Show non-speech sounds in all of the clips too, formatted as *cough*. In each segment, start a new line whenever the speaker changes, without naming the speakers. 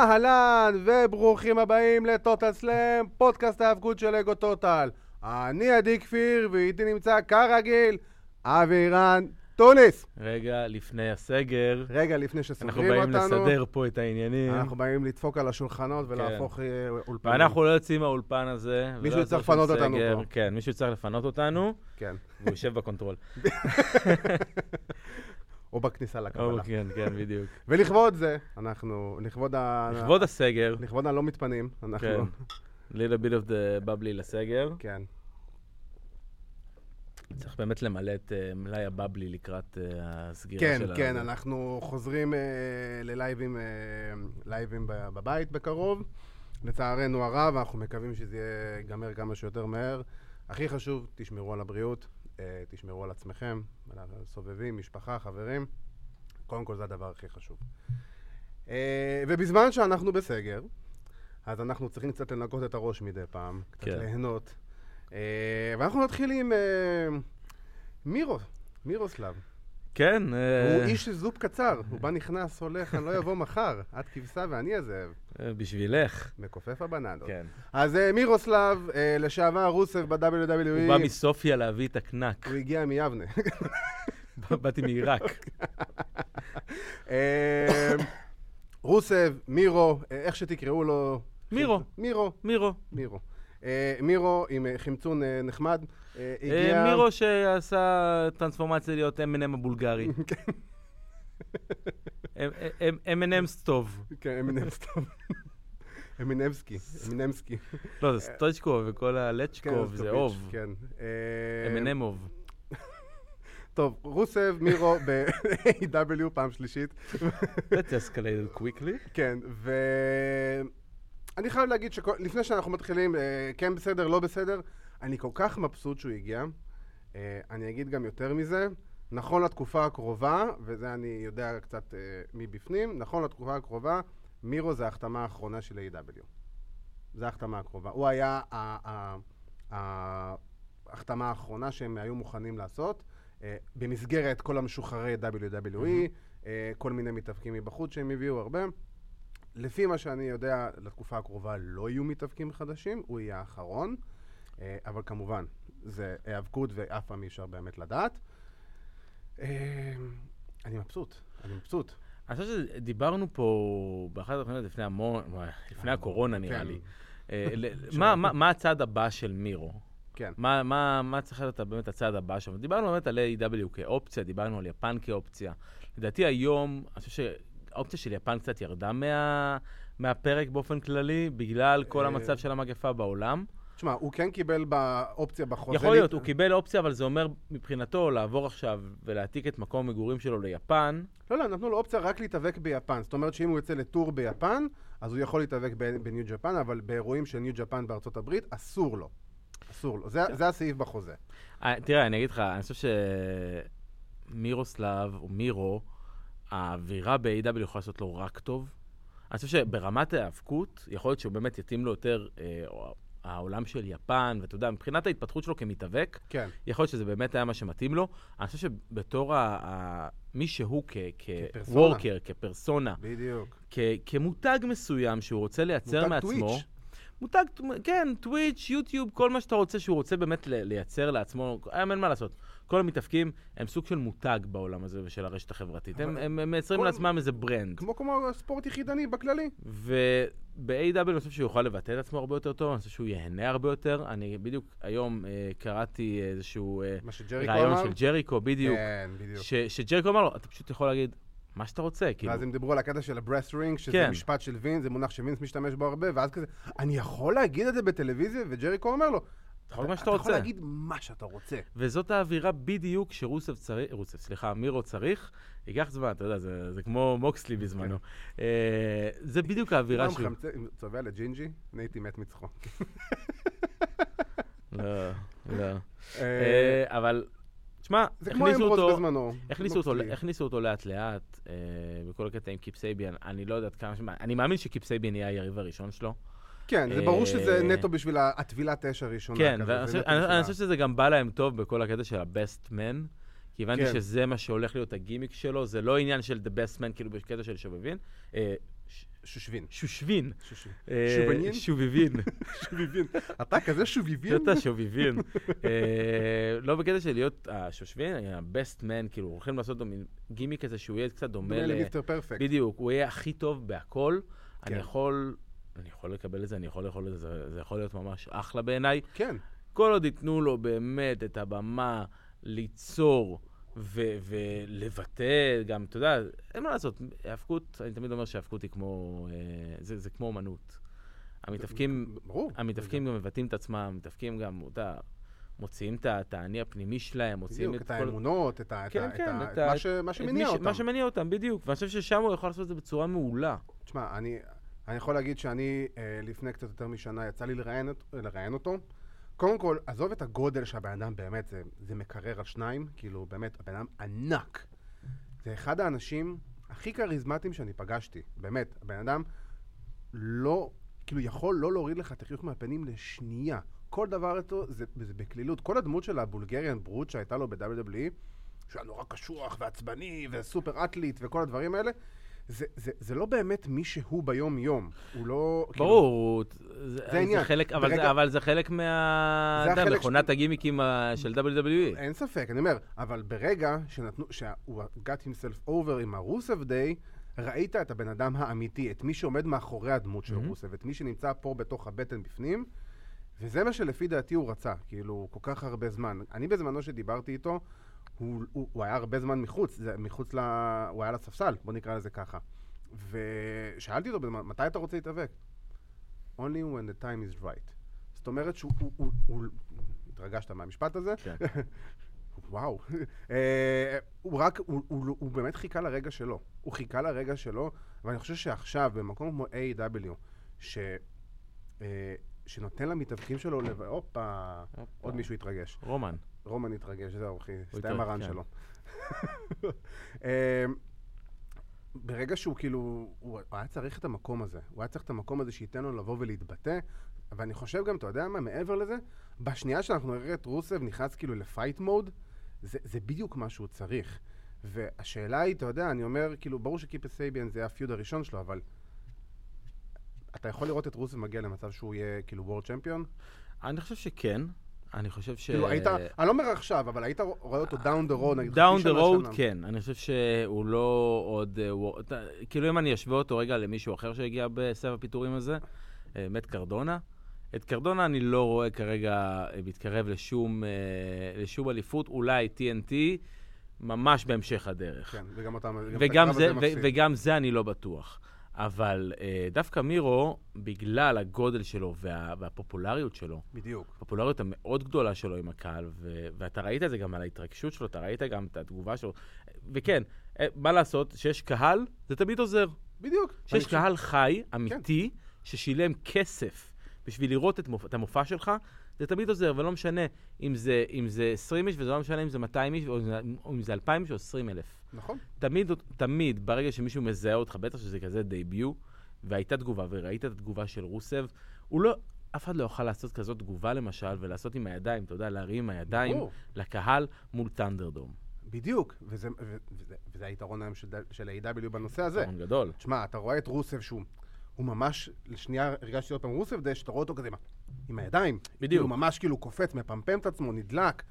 אהלן וברוכים הבאים לטוטאל סלאם, פודקאסט ההאבקות של אגו טוטאל. אני עדי כפיר ואיתי נמצא כרגיל אבירן טוניס.
רגע לפני הסגר,
רגע לפני
אנחנו
שסוגרים
באים
אותנו,
לסדר פה את העניינים,
אנחנו באים לדפוק על השולחנות ולהפוך אה, אולפנים.
ואנחנו לא יוצאים מהאולפן הזה.
מישהו יצטרך לפנות אותנו. פה.
כן, מישהו צריך לפנות אותנו,
כן,
והוא יושב בקונטרול. *laughs* *laughs*
או בכניסה לקבלה.
או, כן, כן, בדיוק. *laughs*
ולכבוד זה, אנחנו, לכבוד ה...
לכבוד הסגר,
לכבוד הלא מתפנים, אנחנו...
כן, little bit of the bubbly לסגר,
כן.
צריך באמת למלא את אה, מלאי הבבלי לקראת אה, הסגירה
כן,
של ה...
כן, אנחנו חוזרים אה, ללייבים לייבים ב- בבית בקרוב. לצערנו הרב, אנחנו מקווים שזה ייגמר כמה שיותר מהר. הכי חשוב, תשמרו על הבריאות, תשמרו על עצמכם, על הסובבים, משפחה, חברים. קודם כל זה הדבר הכי חשוב. אה, ובזמן שאנחנו בסגר, אז אנחנו צריכים קצת לנקות את הראש מדי פעם, קצת
כן.
ליהנות. אה, ואנחנו נתחיל עם אה, מירו, מירוסלב.
כן,
הוא
אה,
איש זופ קצר, הוא בא נכנס, הולך, אני לא יבוא מחר. את כבשה ואני הזאב.
אה, בשבילך.
מכופף הבננות.
כן.
אז אה, מירוסלב, לשעבר רוסב
הוא בא
ב-WWE,
מסופיה להביא את הקנק.
הוא הגיע מיבנה.
באתי מעיראק. *laughs*
אה, רוסב, מירו, איך שתקראו לו.
מירו.
מירו,
מירו.
מירו. אה, מירו עם אה, חמצון אה, נחמד. הגיע...
מירו שעשה טרנספורמציה להיות M&M הבולגרי. M&M's *laughs* טוב.
כן, אמינמס טוב. אמינמסקי, אמינמסקי.
לא, זה סטויצ'קוב וכל
כן,
הלצ'קוב, זה אוב.
כן.
M&M אוב.
טוב, רוסב, מירו ב-AW *laughs* פעם שלישית.
Let's escalate quickly.
כן, ו... אני חייב להגיד שלפני שאנחנו מתחילים, אה, כן בסדר, לא בסדר, אני כל כך מבסוט שהוא הגיע. אה, אני אגיד גם יותר מזה, נכון לתקופה הקרובה, וזה אני יודע קצת אה, מבפנים, נכון לתקופה הקרובה, מירו זה ההחתמה האחרונה של A.W. זה ההחתמה הקרובה. הוא היה ההחתמה האחרונה שהם היו מוכנים לעשות, במסגרת כל המשוחררי WWE, כל מיני מתאבקים מבחוץ שהם הביאו הרבה. לפי מה שאני יודע, לתקופה הקרובה לא יהיו מתאבקים חדשים, הוא יהיה האחרון, אה, אבל כמובן, זה היאבקות ואף פעם אי אפשר באמת לדעת. אה, אני מבסוט, אני מבסוט.
אני חושב שדיברנו פה באחת התוכניות לפני המון, לפני הקורונה נראה
כן.
לי. אה, *laughs* מה- הצעד הבא של מירו?
כן.
מה, מה, מה צריך להיות באמת הצעד הבא שם? דיברנו באמת על A.W. כאופציה, דיברנו על יפן כאופציה. לדעתי היום, אני חושב שהאופציה של יפן קצת ירדה מה, מהפרק באופן כללי, בגלל כל
אה,
המצב של המגפה בעולם.
תשמע, הוא כן קיבל באופציה בחוזה.
יכול להיות, הוא קיבל אופציה, אבל זה אומר מבחינתו לעבור עכשיו ולהעתיק את מקום המגורים שלו ליפן.
לא, לא, נתנו לו אופציה רק להתאבק ביפן. זאת אומרת שאם הוא יוצא לטור ביפן, אז הוא יכול להתאבק בניו ג'פן, אבל באירועים של ניו ג'פן בארצות הברית, אסור לו. אסור לו. זה, זה הסעיף בחוזה.
אה, תראה, אני אגיד לך, אני חושב שמירוסלב, או מירו, האווירה ב-AW יכולה לעשות לו רק טוב. אני חושב שברמת ההיאבקות, יכול להיות שהוא באמת יתאים לו יותר אה, העולם של יפן, ואתה יודע, מבחינת ההתפתחות שלו כמתאבק,
כן.
יכול להיות שזה באמת היה מה שמתאים לו. אני חושב שבתור ה- ה- מי שהוא. כוורקר, כפרסונה,
בדיוק.
כ- כמותג מסוים שהוא רוצה לייצר
מותג
מעצמו.
טוויץ'.
מותג, כן, טוויץ', יוטיוב, כל מה שאתה רוצה שהוא רוצה באמת לייצר לעצמו, היום אין מה לעשות. כל המתאבקים הם סוג של מותג בעולם הזה ושל הרשת החברתית. הם, הם, הם מייצרים
כל-
לעצמם איזה brand.
כמו כמו ספורט יחידני בכללי.
וב-AEW אני חושב שהוא יוכל לבטא את עצמו הרבה יותר טוב, אני חושב שהוא ייהנה הרבה יותר. אני בדיוק היום אה, קראתי איזשהו אה, רעיון. של ג'ריקו, בדיוק,
כן, בדיוק.
ש- שג'ריקו אמר לו, אתה פשוט יכול להגיד מה שאתה רוצה, כאילו.
ואז הם דיברו על הקטע של ה brass ring, שזה
כן.
משפט של וינס, זה מונח שווינס משתמש בו הרבה, ואז כזה, אני יכול להגיד את זה בטלוויזיה? וג'ריקו אומר לו,
אתה יכול מה שאתה
אתה יכול
רוצה.
להגיד מה שאתה רוצה.
וזאת האווירה בדיוק שרוסב צריך, רוסב, סליחה, מירו צריך. ייקח זמן, אתה יודע, זה, זה כמו מוקסלי בזמנו. אה, זה בדיוק האווירה
פעם
שלו.
חמצ- צובע לג'ינג'י, נהייתי מת מצחוק. *laughs*
לא, לא.
אה,
אה, אבל, תשמע, הכניסו אותו,
בזמנו.
הכניסו אותו. הכניסו אותו לאט לאט, אה, בכל הקטע עם קיפ סייביאן, אני לא יודעת כמה, שמה- אני מאמין שקיפ סייביאן יהיה היריב הראשון שלו.
כן, זה ברור שזה
אה,
נטו בשביל הטבילת אש הראשונה.
כן, ואני חושב- שזה גם בא להם טוב בכל הקטע של ה-best man, כי הבנתי
כן.
שזה מה שהולך להיות הגימיק שלו, זה לא עניין של the best man, כאילו בקטע של שובבין, אה,
שושבין.
שושבין. אה,
שובנין?
שוביבין. *laughs*
שוביבין. אתה כזה שוביבין?
אתה שוביבין. אה, לא בקטע של להיות השושבין, ה-best man, כאילו, הולכים לעשות לו מין גימיק כזה שהוא יהיה קצת דומה
דומה
ל...
למיסטר פרפקט.
בדיוק, הוא יהיה הכי טוב בהכל. אני
כן.
יכול... אני יכול לקבל את זה, אני יכול לאכול את זה, זה- יכול להיות ממש אחלה בעיניי.
כן.
כל עוד ייתנו לו באמת את הבמה ליצור ו- ולבטא, גם, אתה יודע, אין מה לעשות, האבקות, אני תמיד אומר שהאבקות היא כמו, אה, זה, זה כמו אומנות. המתאבקים,
ברור.
המתאבקים גם מבטאים את עצמם, המתאבקים גם, אתה יודע, מוציאים את האני הפנימי שלהם, מוציאים
בדיוק,
את
את
כל...
האמונות, את ה- את
כן,
את
כן, את
מה ש- מה
את
שמניע אותם.
מה שמניע אותם, בדיוק. ואני חושב ששם הוא יכול לעשות את זה בצורה מעולה.
תשמע, אני, אני יכול להגיד שאני אה, לפני קצת יותר משנה יצא לי לראיין, לראיין אותו. קודם כל, עזוב את הגודל שהבן אדם באמת, זה, זה מקרר על שניים, כאילו באמת, הבן אדם ענק. זה אחד האנשים הכי כריזמטיים שאני פגשתי, באמת. הבן אדם לא, כאילו יכול לא להוריד לך את החיוך מהפנים לשנייה. כל דבר איתו זה, זה בקלילות. כל הדמות של הבולגריאן ברוט שהייתה לו ב-WWE, שהוא היה נורא קשוח ועצבני וסופר אתלית וכל הדברים האלה, זה, זה, זה לא באמת מי שהוא ביום-יום. הוא לא... כאילו,
ברור, הוא- זה,
העניין.
זה חלק, אבל,
ברגע-
זה, אבל זה חלק מה...
זה החלק
מכונת הגימיקים ה- של WWE.
אין ספק, אני אומר, אבל ברגע שנתנו, שהוא got himself over עם הרוסב דיי, ראית את הבן אדם האמיתי, את מי שעומד מאחורי הדמות של
מהמם.
רוסב, את מי שנמצא פה בתוך הבטן בפנים, וזה מה שלפי דעתי הוא רצה, כאילו, כל כך הרבה זמן. אני בזמנו שדיברתי איתו, הוא, הוא, הוא היה הרבה זמן מחוץ, זה, מחוץ ל... הוא היה לספסל, בוא נקרא לזה ככה. ושאלתי אותו, מתי אתה רוצה להתאבק? Only when the time is right. זאת אומרת שהוא... הוא, הוא, הוא, התרגשת מהמשפט הזה?
כן. *laughs*
וואו. אה, הוא רק, הוא, הוא, הוא באמת חיכה לרגע שלו. הוא חיכה לרגע שלו, ואני חושב שעכשיו, במקום כמו A.W, ש, אה, שנותן למתאבקים שלו, לב... הופה, עוד מישהו התרגש.
רומן.
רומן התרגש, זהו אחי, הסתיים
ה
run
כן.
שלו. *laughs* אה, ברגע שהוא כאילו, הוא היה צריך את המקום הזה. הוא היה צריך את המקום הזה שייתן לו לבוא ולהתבטא. ואני חושב גם, אתה יודע מה, מעבר לזה, בשנייה שאנחנו נראה את רוסב נכנס כאילו ל fight mode, זה, זה בדיוק מה שהוא צריך. והשאלה היא, אתה יודע, אני אומר, כאילו, ברור שקיפ סייביאן זה ה feud הראשון שלו, אבל אתה יכול לראות את רוסב מגיע למצב שהוא יהיה כאילו world champion?
אני חושב שכן. אני חושב ש...
כאילו, היית, אני לא אומר עכשיו, אבל היית רואה אותו down the road, נגיד, down
the
road.
כן. אני חושב שהוא לא עוד... אה, הוא- אתה- כאילו, אם אני אשווה אותו רגע למישהו אחר שהגיע בסבב הפיטורים הזה, אה, מאט קרדונה. את קרדונה אני לא רואה כרגע אה, מתקרב לשום, אה, לשום אליפות, אולי TNT, ממש בהמשך הדרך.
כן, וגם אותם, גם את
וגם
הקרב
זה, ו-. וגם זה אני לא בטוח. אבל אה, דווקא מירו, בגלל הגודל שלו וה, והפופולריות שלו,
בדיוק.
הפופולריות המאוד גדולה שלו עם הקהל, ו- ואתה ראית את זה גם על ההתרגשות שלו, אתה ראית גם את התגובה שלו. וכן, אה, מה לעשות, שיש קהל, זה תמיד עוזר.
בדיוק.
שיש קהל חי, אמיתי, ששילם כסף בשביל לראות את, מופ... את המופע שלך, זה תמיד עוזר, ולא משנה אם זה, אם זה 20 איש, וזה לא משנה אם זה 200 איש, או אם זה- או אם זה 2,000 איש או 20 אלף.
נכון.
תמיד, תמיד, ברגע שמישהו מזהה אותך, בטח שזה כזה דייביו, והייתה תגובה, וראית את התגובה של רוסב, הוא לא, אף אחד לא יוכל לעשות כזאת תגובה למשל, ולעשות עם הידיים, אתה יודע, להרים עם הידיים
ברור.
לקהל מול טנדרדום.
בדיוק. וזה, ו- וזה, וזה היתרון היום של, ד- של A.W. בנושא הזה.
יתרון גדול.
תשמע, אתה רואה את רוסב שהוא... הוא ממש, לשנייה הרגשתי עוד פעם רוסב די, שאתה רואה אותו כזה עם, הידיים.
בדיוק.
הוא ממש כאילו קופץ, מפמפם את עצמו, נדלק.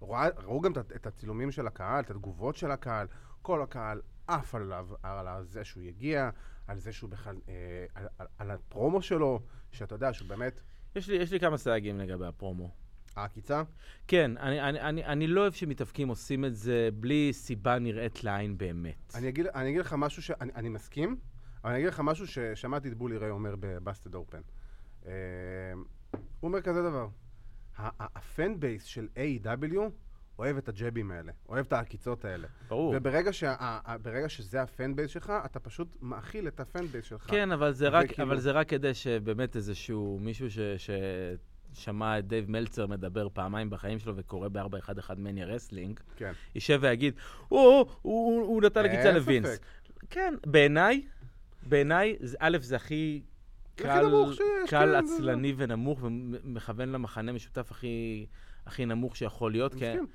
רואה, ראו גם את, הצילומים של הקהל, את התגובות של הקהל. כל הקהל עף עליו, על זה שהוא יגיע, על זה שהוא בכלל, אה, על, על, על הפרומו שלו, שאתה יודע שהוא באמת
יש לי, יש לי כמה סייגים לגבי הפרומו.
העקיצה.
כן, אני, אני, אני, אני לא אוהב שמתאבקים עושים את זה בלי סיבה נראית לעין באמת.
אני אגיד, אני אגיד לך משהו שאני אני מסכים, אבל אני אגיד לך משהו ששמעתי את בולי ריי אומר בבאסטד אופן. הוא אומר כזה דבר, ה fan base של A.E.W. אוהב את הג'בים האלה, אוהב את העקיצות האלה.
ברור.
וברגע שה, ברגע שזה ה fan base שלך, אתה פשוט מאכיל את ה fan base שלך.
כן, אבל זה, רק,
וכאילו-
אבל זה רק כדי שבאמת איזשהו מישהו ש... ש... שמע את דייב מלצר מדבר פעמיים בחיים שלו וקורא ב-411 מניה wrestling,
כן.
יישב ויגיד, או, הוא, הוא, נתן עקיצה
אין
לווינס. כן, בעיניי, בעיניי, א', זה הכי קל,
שיש,
קל
כן, זה-
עצלני ונמוך ומכוון למחנה משותף הכי, הכי נמוך שיכול להיות.
אני
כי-
מסכים.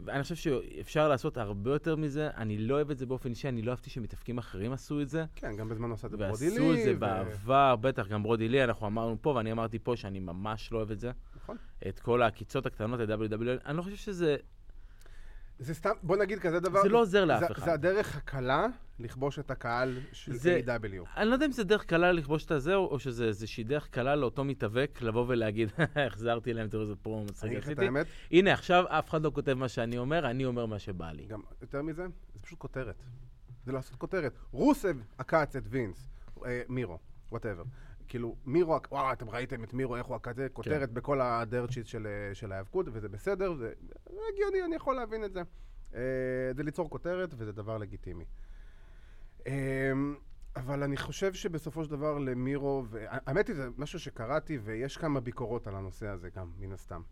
ואני חושב שאפשר לעשות הרבה יותר מזה. אני לא אוהב את זה באופן אישי, אני לא אהבתי שמתאפקים אחרים עשו את זה.
כן, גם בזמן עושה את זה ברודי לי.
ועשו את זה
ו-
בעבר, בטח, גם ברודי לי, אנחנו אמרנו פה, ואני אמרתי פה שאני ממש לא אוהב את זה.
נכון.
את כל העקיצות הקטנות ל-WWE. אני לא חושב שזה...
זה סתם, בוא נגיד כזה דבר.
זה לא עוזר לאף
זה-
אחד.
זה הדרך הקלה לכבוש את הקהל של
זה-
A.E.W.
אני לא יודע אם זה דרך קלה לכבוש את הזה, או שזה איזושהי דרך קלה לאותו מתאבק לבוא ולהגיד, החזרתי להם, תראו איזה פרומו מצחיק עשיתי. הנה, עכשיו אף אחד לא כותב מה שאני אומר, אני אומר מה שבא לי.
גם יותר מזה, זה פשוט כותרת. זה לעשות כותרת. רוסב עקץ את וינס, אה, מירו, whatever. כאילו, מירו, וואו, אתם ראיתם את מירו, איך הוא את זה, כותרת בכל ה dirt sheet של, אה, של ההיאבקות, וזה בסדר, זה הגיוני, אני יכול להבין את זה. אה, זה ליצור כותרת, וזה דבר לגיטימי. אה, אבל אני חושב שבסופו של דבר למירו, והאמת היא, זה משהו שקראתי, ויש כמה ביקורות על הנושא הזה גם, מן הסתם.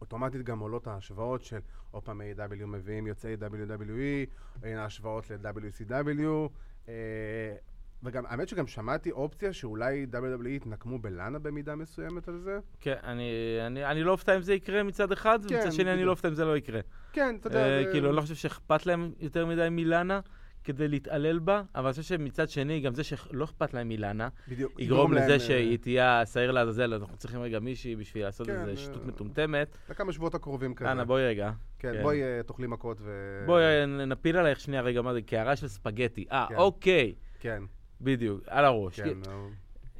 אוטומטית גם עולות ההשוואות של עוד פעם A.W. מביאים יוצאי WWE, הנה ההשוואות ל-WCW, אה, וגם, האמת שגם שמעתי אופציה שאולי WWE יתנקמו בלאנה במידה מסוימת על זה.
כן, אני, אני, אני לא אופתע אם זה יקרה מצד אחד,
כן,
ומצד שני אני
בדיוק.
לא אופתע אם זה לא יקרה.
כן, אתה יודע,
אה,
זה-
כאילו, אני לא חושב שאכפת להם יותר מדי מילאנה כדי להתעלל בה, אבל אני חושב שמצד שני, גם זה שלא אכפת להם מילאנה,
בדיוק,
יגרום
להם,
לזה
אה,
שהיא תהיה השעיר לעזאזל, אנחנו צריכים רגע מישהי בשביל לעשות
כן,
איזה
אה,
שטות מטומטמת.
לכמה שבועות הקרובים כזה.
אנא, בואי רגע.
כן,
כן.
בואי אה, תאכלי מכות ו...
בואי אה, נפיל עלייך שנייה רגע, מה זה, קערה של ספגטי. אה,
כן.
אוקיי,
כן,
בדיוק, על הראש.
כן.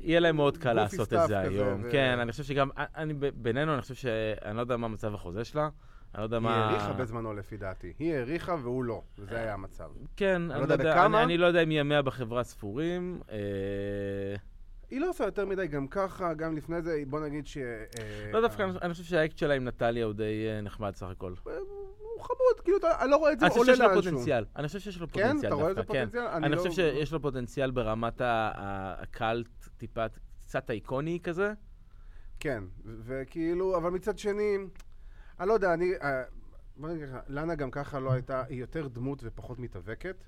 יהיה להם מאוד קל לעשות את זה היום. כן, אני חושב שגם, אני, ב- בינינו, אני חושב ש... אני לא יודע מה מצב החוזה שלה. אני לא יודע
היא
מה...
האריכה בזמנו לפי דעתי. היא האריכה והוא לא, וזה היה המצב.
כן, אני
לא
לא
יודע.
אני, אני לא יודע אם ימיה בחברה ספורים. אה,
היא לא עושה יותר מדי גם ככה, גם לפני זה, בוא נגיד ש... אה,
לא דווקא, אני- אני חושב שהאקט שלה עם נטליה הוא די אה, נחמד סך הכל.
הוא חמוד, כאילו, אני לא רואה את זה
אני חושב
עולה
שיש לו
לאנשהו.
פוטנציאל. אני חושב שיש לו
כן?
פוטנציאל
אתה רואה איזה
דווקא, כן.
פוטנציאל?
אני
לא-
חושב שיש לו פוטנציאל ברמת הקאלט, טיפה, קצת איקוני כזה.
כן, וכאילו, אבל מצד שני, אני לא יודע, אני... אה, בוא נגיד ככה, לאנה גם ככה לא הייתה, היא יותר דמות ופחות מתאבקת.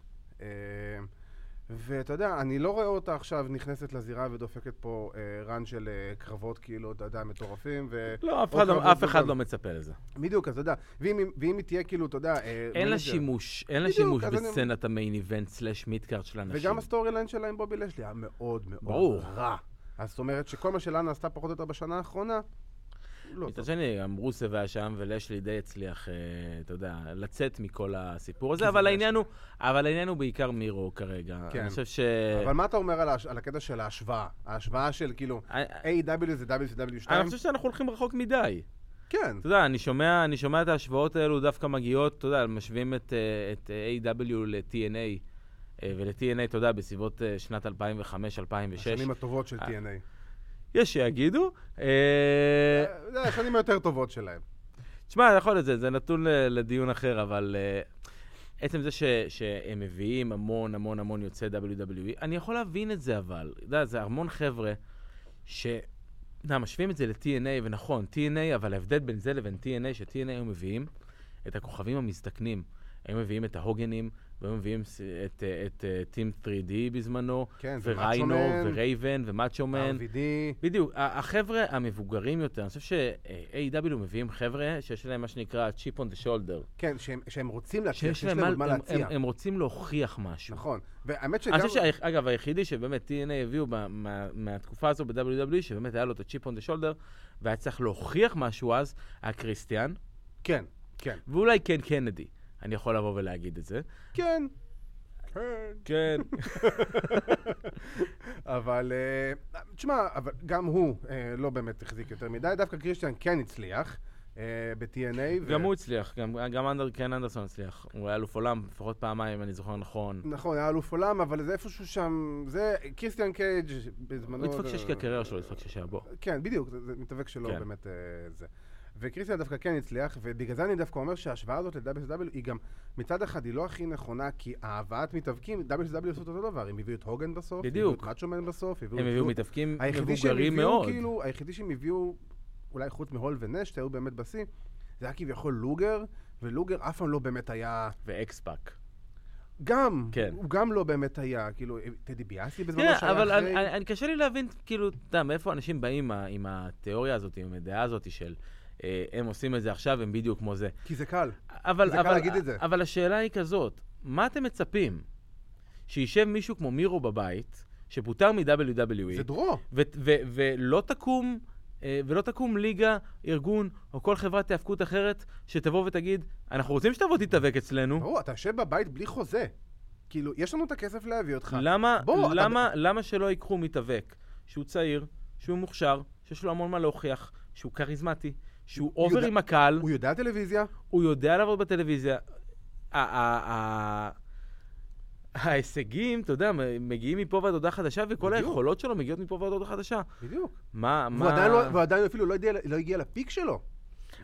ואתה יודע, אני לא רואה אותה עכשיו נכנסת לזירה ודופקת פה אה, רן של אה, קרבות, כאילו, אתה יודע, מטורפים, ו...
לא, אף אחד לא- אף אחד לא מצפה לזה.
בדיוק, אז אתה יודע, ואם, ואם היא תהיה כאילו, אתה יודע... אה,
אין לה שימוש, אין לה שימוש
אז אני-
בסצנת ה main event slash midcard של אנשים.
וגם ה storyline שלה עם בובי לאשלי היה מאוד מאוד
ברור.
רע. אז זאת אומרת שכל מה שלאנה עשתה פחות או יותר בשנה האחרונה, לא
מצד. שני, גם רוסב היה שם, ולאשלי די הצליח, אה, אתה יודע, לצאת מכל הסיפור הזה,
זה
אבל. העניין הוא, אבל העניין הוא בעיקר מירו כרגע.
כן.
אני חושב ש...
אבל מה אתה אומר על הש- על הקטע של ההשוואה? ההשוואה של כאילו,
אני
A.E.W. זה WCW 2?
אני חושב שאנחנו הולכים רחוק מדי.
כן.
אתה יודע, אני שומע, אני שומע את ההשוואות האלו דווקא מגיעות, אתה יודע, משווים את, אה, את אה, A.W. ל-TNA, אה, ול-TNA, אתה יודע, בסביבות אה, שנת 2005-2006.
השנים הטובות של
אה,
TNA.
יש שיגידו. אה,
אה, זה השנים היותר טובות שלהם.
תשמע, יכול להיות, זה, זה נתון לדיון אחר, אבל uh, עצם זה ש, שהם מביאים המון המון המון יוצאי WWE, אני יכול להבין את זה, אבל, אתה יודע, זה המון חבר'ה ש... אתה משווים את זה ל-TNA, ונכון, TNA, אבל ההבדל בין זה לבין TNA, ש-TNA היו מביאים את הכוכבים המזדקנים. היו מביאים את ההוגנים, והיו מביאים את, אה, את, את טים 3D בזמנו,
כן,
וריינו, ורייבן, ומאצ'ו מן.
RVD.
בדיוק, החבר'ה המבוגרים יותר, אני חושב ש-A.W. מביאים חבר'ה שיש להם מה שנקרא chip on the shoulder.
כן, שהם- שהם רוצים להציע,
שיש להם מה,
מה
הם,
להציע.
הם, הם רוצים להוכיח משהו.
נכון. והאמת שגם...
אני חושב שאגב, היחידי שבאמת TNA הביאו ב- מה, מהתקופה הזו ב-WWE, שבאמת היה לו את ה-chip on the shoulder, והיה צריך להוכיח משהו אז, היה קריסטיאן,
כן, כן.
ואולי קן קנדי. אני יכול לבוא ולהגיד את זה.
כן.
כן. *laughs*
אבל, אה, תשמע, אבל גם הוא אה, לא באמת החזיק יותר מדי, דווקא קריסטיאן כן הצליח אה, ב-TNA.
גם הוא הצליח, גם, גם אנדר, קן אנדרסון הצליח. הוא היה אלוף עולם לפחות פעמיים, אם אני זוכר נכון.
נכון, היה אלוף עולם, אבל זה איפשהו שם, זה קריסטיאן קייג' בזמנו...
הוא התפקשש כי הקריירה שלו התפקשש היה בו.
כן, בדיוק, זה, מתאבק שלו
כן.
באמת זה. וקריסטיאן דווקא כן הצליח, ובגלל זה אני דווקא אומר שההשוואה הזאת ל-WCW היא גם, מצד אחד היא לא הכי נכונה, כי ההבאת מתאבקים, WCW עשו את אותו דבר, הם הביאו את הוגן בסוף,
בדיוק.
הביאו את מאצ'ו מן בסוף, הביאו
הם הביאו. מתאבקים מבוגרים מאוד.
כאילו, היחידי שהם הביאו, אולי חוץ מהול ונאש, שהיו באמת בשיא, זה היה כביכול לוגר, ולוגר אף פעם לא באמת היה...
ואקס-פאק.
גם,
כן.
הוא גם לא באמת היה, כאילו, טדי ביאסי בזמנו
תראה,
שהיה
אבל
אחרי...
אני- קשה לי להבין, כאילו, אתה יודע, מאיפה אנשים באים עם עם התיאוריה הזאת, עם הדעה הזאת של הם עושים את זה עכשיו, הם בדיוק כמו זה.
כי זה קל.
אבל,
זה קל
אבל,
להגיד את זה.
אבל השאלה היא כזאת, מה אתם מצפים? שישב מישהו כמו מירו בבית, שפוטר מ-WWE,
זה דרו.
ו- ו- ולא תקום... אה, ולא תקום ליגה, ארגון או כל חברת היאבקות אחרת שתבוא ותגיד, אנחנו רוצים שתבוא תתאבק אצלנו.
ברור, אתה יושב בבית בלי חוזה. כאילו, יש לנו את הכסף להביא אותך.
למה,
בוא, אתה-
למה, למה שלא ייקחו מתאבק שהוא צעיר, שהוא מוכשר, שיש לו המון מה להוכיח, שהוא כריזמטי, שהוא
הוא
אובר
יודע-
עם הקהל,
הוא יודע טלוויזיה,
הוא יודע לעבוד בטלוויזיה. ההישגים, אתה יודע, מגיעים מפה ועד הודעה חדשה, וכל
בדיוק.
היכולות שלו מגיעות מפה ועד הודעה חדשה.
בדיוק.
מה,
והוא
מה...
עדיין לא- והוא עדיין אפילו לא הגיע- לא הגיע לפיק שלו.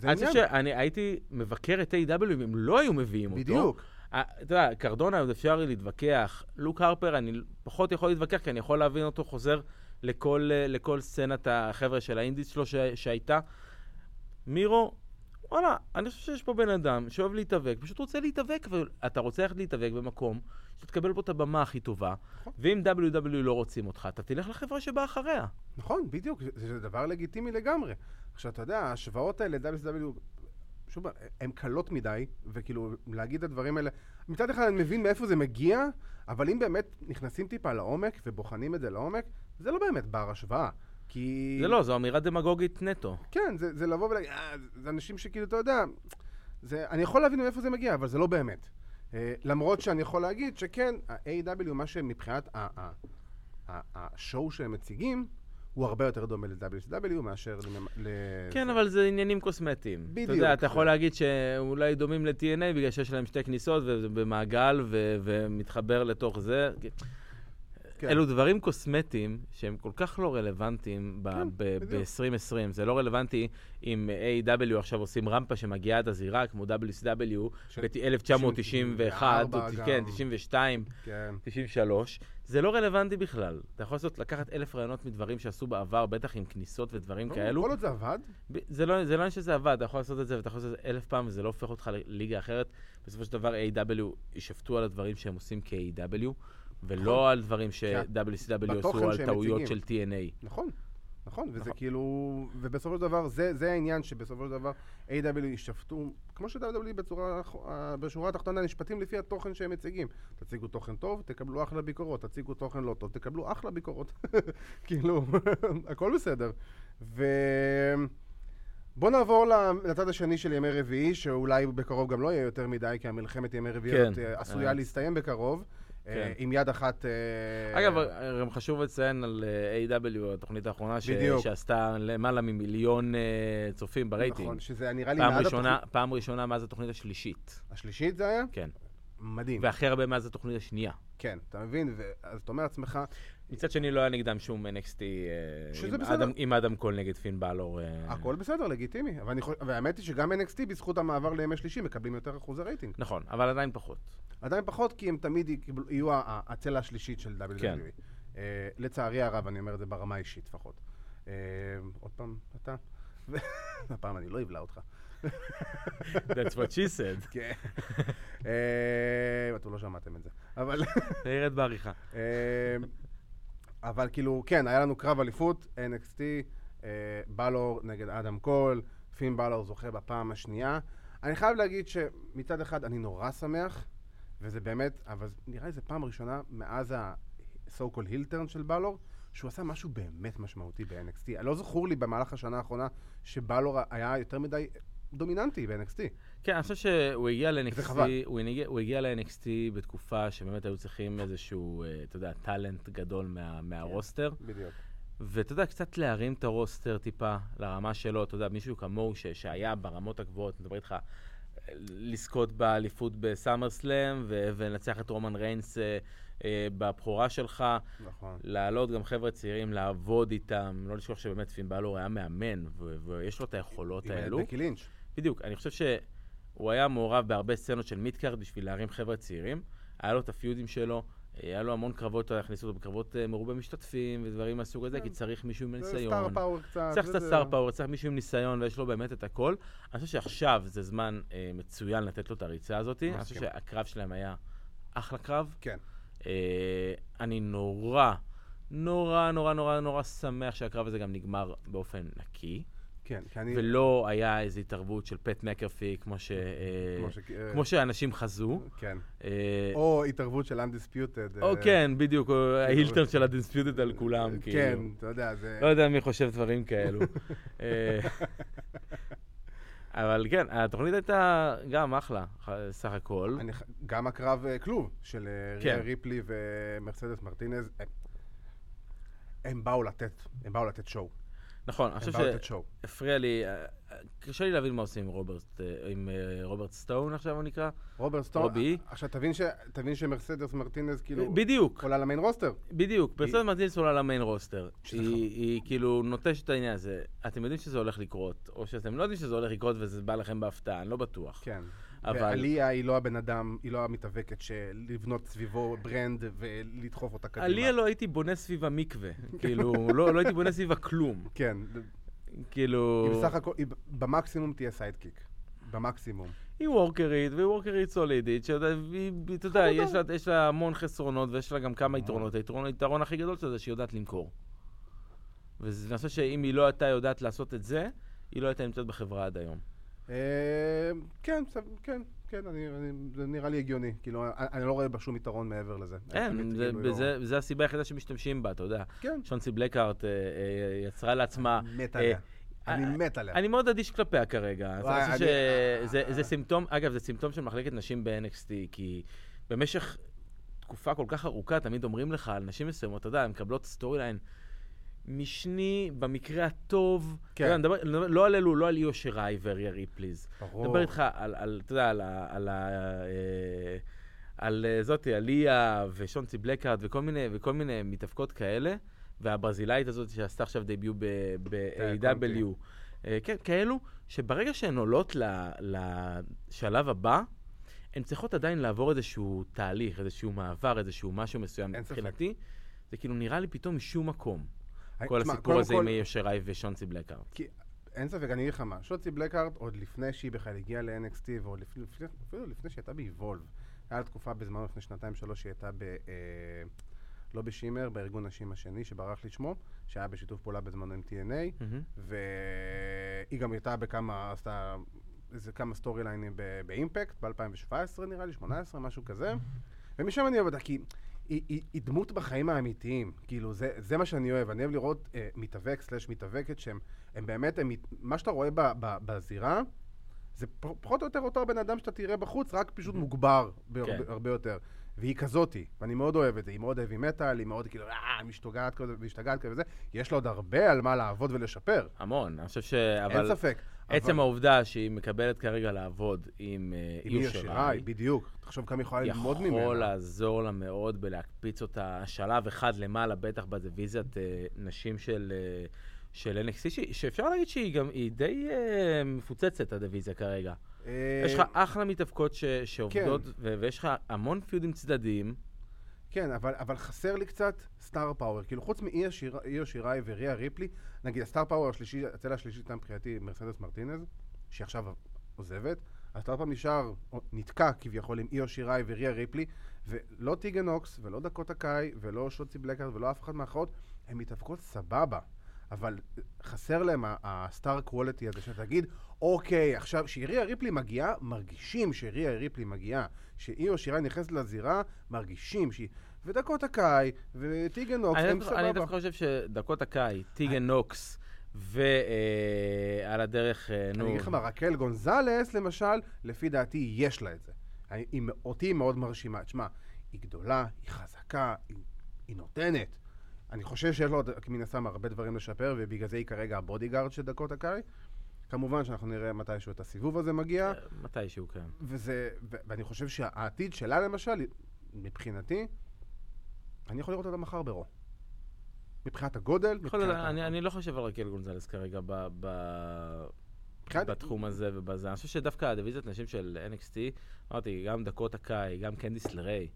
זה
אני חושב
העניין.
שאני הייתי מבקר את A.W. אם הם לא היו מביאים אותו.
בדיוק.
אתה יודע, קרדונה עוד אפשר להתווכח. לוק הרפר, אני פחות יכול להתווכח, כי אני יכול להבין אותו חוזר לכל, אה, לכל סצנת החבר'ה של האינדיס שלו ש, שהייתה. מירו, וואלה, אני חושב שיש פה בן אדם שאוהב להתאבק, פשוט רוצה להתאבק, ואתה רוצה ללכת להתאבק במקום שתקבל בו את הבמה הכי טובה,
נכון.
ואם WW לא רוצים אותך, אתה תלך לחברה שבאה אחריה.
נכון, בדיוק, זה, זה דבר לגיטימי לגמרי. עכשיו, אתה יודע, ההשוואות האלה, WCW, שוב, הן קלות מדי, וכאילו, להגיד את הדברים האלה, מצד אחד אני מבין מאיפה זה מגיע, אבל אם באמת נכנסים טיפה לעומק ובוחנים את זה לעומק, זה לא באמת בר השוואה. כי...
זה לא, זו אמירה דמגוגית נטו.
כן, זה, זה לבוא ולהגיד, אה, זה אנשים שכאילו, אתה יודע, זה, אני יכול להבין מאיפה זה מגיע, אבל זה לא באמת. אה, למרות שאני יכול להגיד שכן, ה-AW, מה שמבחינת השואו שהם מציגים, הוא הרבה יותר דומה ל-WCW מאשר ל...
כן. אבל זה עניינים קוסמטיים. אתה
בדיוק.
יודע, אתה יכול להגיד שאולי דומים ל-TNA בגלל שיש להם שתי כניסות וזה במעגל ו- ומתחבר לתוך זה.
כן.
אלו דברים קוסמטיים שהם כל כך לא רלוונטיים
כן, בדיוק.
ב-2020. זה לא רלוונטי אם A.W. עכשיו עושים רמפה שמגיעה עד הזירה, כמו WCW,
של
ב-1991,
94
כן,
גם.
92,
כן.
93. זה לא רלוונטי בכלל. אתה יכול לעשות, לקחת אלף רעיונות מדברים שעשו בעבר, בטח עם כניסות ודברים כאלו.
כל עוד זה עבד,
ב- זה לא, זה לא עניין שזה עבד, אתה יכול לעשות את זה ואתה יכול לעשות את זה אלף פעם וזה לא הופך אותך לליגה אחרת. בסופו של דבר A.W. יישפטו על הדברים שהם עושים כ-A.W. ולא על דברים ש-WCW
בתוכן
עשו על טעויות
מציגים.
של TNA.
נכון. נכון, וזה
נכון.
כאילו, ובסופו של דבר, זה, זה העניין שבסופו של דבר A.W. יישפטו, כמו ש-W בצורה, בשורה התחתונה נשפטים לפי התוכן שהם מציגים. תציגו תוכן טוב, תקבלו אחלה ביקורות, תציגו תוכן לא טוב, תקבלו אחלה ביקורות. *laughs* כאילו, *laughs* הכל בסדר. ו... בוא נעבור לצד השני של ימי רביעי, שאולי בקרוב גם לא יהיה יותר מדי, כי המלחמת ימי רביעי
כן.
אה, עשויה
אה.
להסתיים בקרוב.
כן.
אה, עם יד אחת... אה,
אגב, גם חשוב לציין על אה, AEW התוכנית האחרונה, ש-. שעשתה למעלה ממיליון צופים ברייטינג.
נכון, שזה נראה לי
פעם
מאז
ראשונה,
התוכנית...
פעם ראשונה מאז התוכנית השלישית.
השלישית זה היה?
כן.
מדהים.
והכי הרבה מאז התוכנית השנייה.
כן, אתה מבין? אז אתה אומר לעצמך,
מצד שני, לא היה נגדם שום NXT אה, עם. אדם- עם אדם קול נגד פין באלור. אה,
הכל בסדר, לגיטימי. והאמת היא שגם NXT, בזכות המעבר לימי שלישי, מקבלים יותר אחוזי רייטינג.
נכון, אבל עדיין פחות.
עדיין פחות, כי הם תמיד יהיו הצלע השלישית של WWE.
כן.
אה, לצערי הרב, אני אומר את זה ברמה האישית לפחות. עוד פעם, אתה? *laughs* הפעם אני לא אבלע אותך.
That's what she said. *laughs*
כן. אתם לא שמעתם את זה. אבל...
ירד בעריכה.
אבל כאילו, כן, היה לנו קרב אליפות, NXT, אה, בלור נגד אדם קול, פין בלור זוכה בפעם השנייה. אני חייב להגיד שמצד אחד אני נורא שמח, וזה באמת, אבל נראה לי זו פעם ראשונה מאז ה-so called הילטרן של בלור, שהוא עשה משהו באמת משמעותי ב-NXT. לא זכור לי במהלך השנה האחרונה שבלור היה יותר מדי דומיננטי ב-NXT.
כן, אני חושב שהוא הגיע ל-NXT. הוא הגיע, הוא הגיע ל-NXT בתקופה שבאמת היו צריכים איזשהו, אה, אתה יודע, טאלנט גדול מה, מהרוסטר.
בדיוק.
ואתה יודע, קצת להרים את הרוסטר טיפה לרמה שלו, אתה יודע, מישהו כמוהו ש- שהיה ברמות הגבוהות, מדבר איתך, אה, לזכות באליפות בסאמר סלאם ו- ולנצח את רומן ריינס אה, אה, בבכורה שלך,
נכון.
לעלות גם חבר'ה צעירים, לעבוד איתם, לא לשכוח שבאמת פין בלור היה מאמן, ו- ויש לו את היכולות
עם
האלו.
בקי לינץ'.
בדיוק, אני חושב שהוא היה מעורב בהרבה סצנות של midcard בשביל להרים חבר'ה צעירים. היה לו את ה feudים שלו, היה לו המון קרבות, הכניסו אותו בקרבות אה, מרובי משתתפים ודברים מהסוג הזה, כי צריך מישהו עם
זה
ניסיון.
star power קצת.
צריך קצת star power, צריך מישהו עם ניסיון ויש לו באמת את הכל. אני חושב שעכשיו זה זמן אה, מצוין לתת לו את הריצה הזאת. אני חושב. שהקרב שלהם היה אחלה קרב.
כן.
אה, אני נורא, נורא, נורא, נורא, נורא שמח שהקרב הזה גם נגמר באופן נקי.
כן, כי אני...
ולא היה איזו התערבות של פט מקרפי, כמו, ש, אה,
כמו ש- אה,
כמו שאנשים חזו.
כן.
אה,
או התערבות של Undisputed.
או
אה,
כן, בדיוק, או ההילטרן של הדיספיוטד על כולם,
כן,
כאילו.
אתה יודע, זה...
לא יודע מי חושב דברים כאלו. *laughs* אה, אבל כן, התוכנית הייתה גם אחלה, סך הכל.
אני גם הקרב אה, כלוב של אה,
כן.
ריפלי ומרצדס מרטינז, הם- הם באו לתת, הם באו לתת שואו.
נכון, אני חושב. שהפריע לי, אה, קשה לי להבין מה עושים עם רוברט, אה, עם אה, רוברט סטון עכשיו הוא נקרא.
רוברט סטון,
רובי.
עכשיו תבין ש- תבין שמרצדס מרטינז כאילו
בדיוק,
עולה ל main roster.
בדיוק, מרסדס מרטינז עולה ל main
roster.
היא
חמור.
היא כאילו נוטשת את העניין הזה. אתם יודעים שזה הולך לקרות, או שאתם לא יודעים שזה הולך לקרות וזה בא לכם בהפתעה, אני לא בטוח.
כן.
אבל-
ועליה היא לא הבן אדם, היא לא המתאבקת שלבנות סביבו brand ולדחוף אותה קדימה.
עליה לא הייתי בונה סביב המקווה, *laughs* כאילו, לא לא הייתי בונה סביבה כלום.
כן,
כאילו...
היא בסך הכל, היא במקסימום תהיה סיידקיק. במקסימום.
היא וורקרית, והיא וורקרית סולידית, שאתה יודע. יש לה- יש לה המון חסרונות ויש לה גם כמה
אה.
יתרונות. היתרון היתרון הכי גדול שלה זה שהיא יודעת למכור. ואני חושב שאם היא לא הייתה יודעת לעשות את זה, היא לא הייתה נמצאת בחברה עד היום.
אה, כן, כן, כן, אני- אני- זה נראה לי הגיוני. כאילו, אני לא רואה בה שום יתרון מעבר לזה.
אין, זה-
כאילו, היא לא-
זה הסיבה היחידה שמשתמשים בה, אתה יודע.
כן.
שוצי בלקהארט אה, אה, יצרה לעצמה...
מת
אה,
עליה.
אה,
אני מת עליה.
אני מאוד אדיש כלפיה כרגע.
וואי,
אני- שזה זה סימפטום, אגב, זה סימפטום של מחלקת נשים ב-NXT, כי במשך תקופה כל כך ארוכה תמיד אומרים לך על נשים מסוימות, אתה יודע, הן מקבלות storyline משני, במקרה הטוב.
כן.
אתה יודע, מדבר- לא על אלו, לא על איו שיראי וריה ריפלי.
ברור.
אני מדבר איתך על, על, אתה יודע, על ה... על, אה, על אה, זאתי, על ליה ושונצי בלקארט וכל מיני, וכל מיני מתאבקות כאלה, והברזילאית הזאת שעשתה עכשיו דביוט ב-AW. אה, כן, כאלו, שברגע שהן עולות ל- לשלב הבא, הן צריכות עדיין לעבור איזשהו תהליך, איזשהו מעבר, איזשהו משהו מסוים. מבחינתי, זה כאילו נראה לי פתאום משום מקום. כל הסיפור הזה עם מאיר שרי ושונצי בלקארט.
אין ספק, אני אגיד לך מה, שוצי בלקארט, עוד לפני שהיא בכלל הגיעה ל-NXT, ועוד לפני, לפני- אפילו לפני שהיא הייתה היה לה תקופה בזמנו, לפני שנתיים שלוש, שהיא הייתה ב... אה, לא בשימר, בארגון נשים השני, שברח לי שמו, שהיה בשיתוף פעולה בזמנו עם TNA,
מהמם.
והיא גם הייתה בכמה, עשתה איזה כמה סטורי ליינים באימפקט, ב-2017 נראה לי, 18, משהו כזה, ומשם אני אוהב אותה, כי היא, היא, היא דמות בחיים האמיתיים, כאילו, זה, זה מה שאני אוהב, אני אוהב לראות אה, מתאבק סלש מתאבקת שהם הם באמת, הם, מה שאתה רואה ב, ב, בזירה, זה פחות או יותר אותו בן אדם שאתה תראה בחוץ, רק פשוט מוגבר בהרבה
כן.
הרבה יותר. והיא כזאתי, ואני מאוד אוהב את זה, היא מאוד heavy metal, היא מאוד כאילו, אה, משתוגעת כזה, משתגעת כזה. וזה, יש לה עוד הרבה על מה לעבוד ולשפר,
המון, אני חושב ש...
אין
אבל
ספק.
עצם העובדה שהיא מקבלת כרגע לעבוד עם אה, איו
איר
שיראי,
בדיוק. תחשוב כמה יכולה ללמוד ממנה.
יכול לעזור לה מאוד בלהקפיץ אותה שלב אחד למעלה, בטח בדיוויזיית אה, נשים של, אה, של NXT, ש- שאפשר להגיד שהיא גם, היא די אה, מפוצצת, הדיוויזיה כרגע.
אה,
יש לך אחלה מתאבקות ש- שעובדות, ו- ויש לך המון feudים צדדיים.
כן, אבל, אבל חסר לי קצת star power. כאילו, חוץ מאיו שיר, שיראי וריה ריפלי, נגיד ה star power השלישי, הצלע השלישית מבחינתי מרסדס מרטינז, שהיא עכשיו עוזבת. ה star power נשאר, נתקע כביכול עם איו שיראי וריה ריפלי, ולא טיגן נוקס, ולא דקוטה קאי, ולא שוצי בלקהארט, ולא אף אחד מהאחרות, הן מתאבקות סבבה. אבל חסר להם הסטאר קוולטי הזה, שתגיד, אוקיי, עכשיו, כשריה ריפלי מגיעה, מרגישים שריה ריפלי מגיעה. שאיו שיראי נכנסת לזירה, מרגישים שהיא... ודקות הקאי, וטיגן
אני
הם
דווקא- אני
סבבה.
דווקא חושב שדקות הקאי, טיגן נוקס, ועל הדרך, אה, נו...
אני אגיד לך מה, רקל גונזלס, למשל, לפי דעתי, יש לה את זה. אותי היא מאוד מרשימה. תשמע, היא גדולה, היא חזקה, היא נותנת. אני חושב שיש לו מן הסתם, הרבה דברים לשפר, ובגלל זה היא כרגע ה bodyguard של דקוטה קאי. כמובן שאנחנו נראה מתישהו את הסיבוב הזה מגיע,
אה, מתישהו, כן.
וזה, ו- ואני חושב שהעתיד שלה, למשל, מבחינתי, אני יכול לראות אותה מחר ברו. מבחינת הגודל,
יכול
מבחינת...
להיות, אני, אני לא חושב על רקל גונזלס כרגע ב, ב,
מבחינת-
בתחום הזה ובזה. אני חושב שדווקא הדיוויזיית נשים של NXT, אמרתי, גם דקות הקאי, גם קנדיס לריי,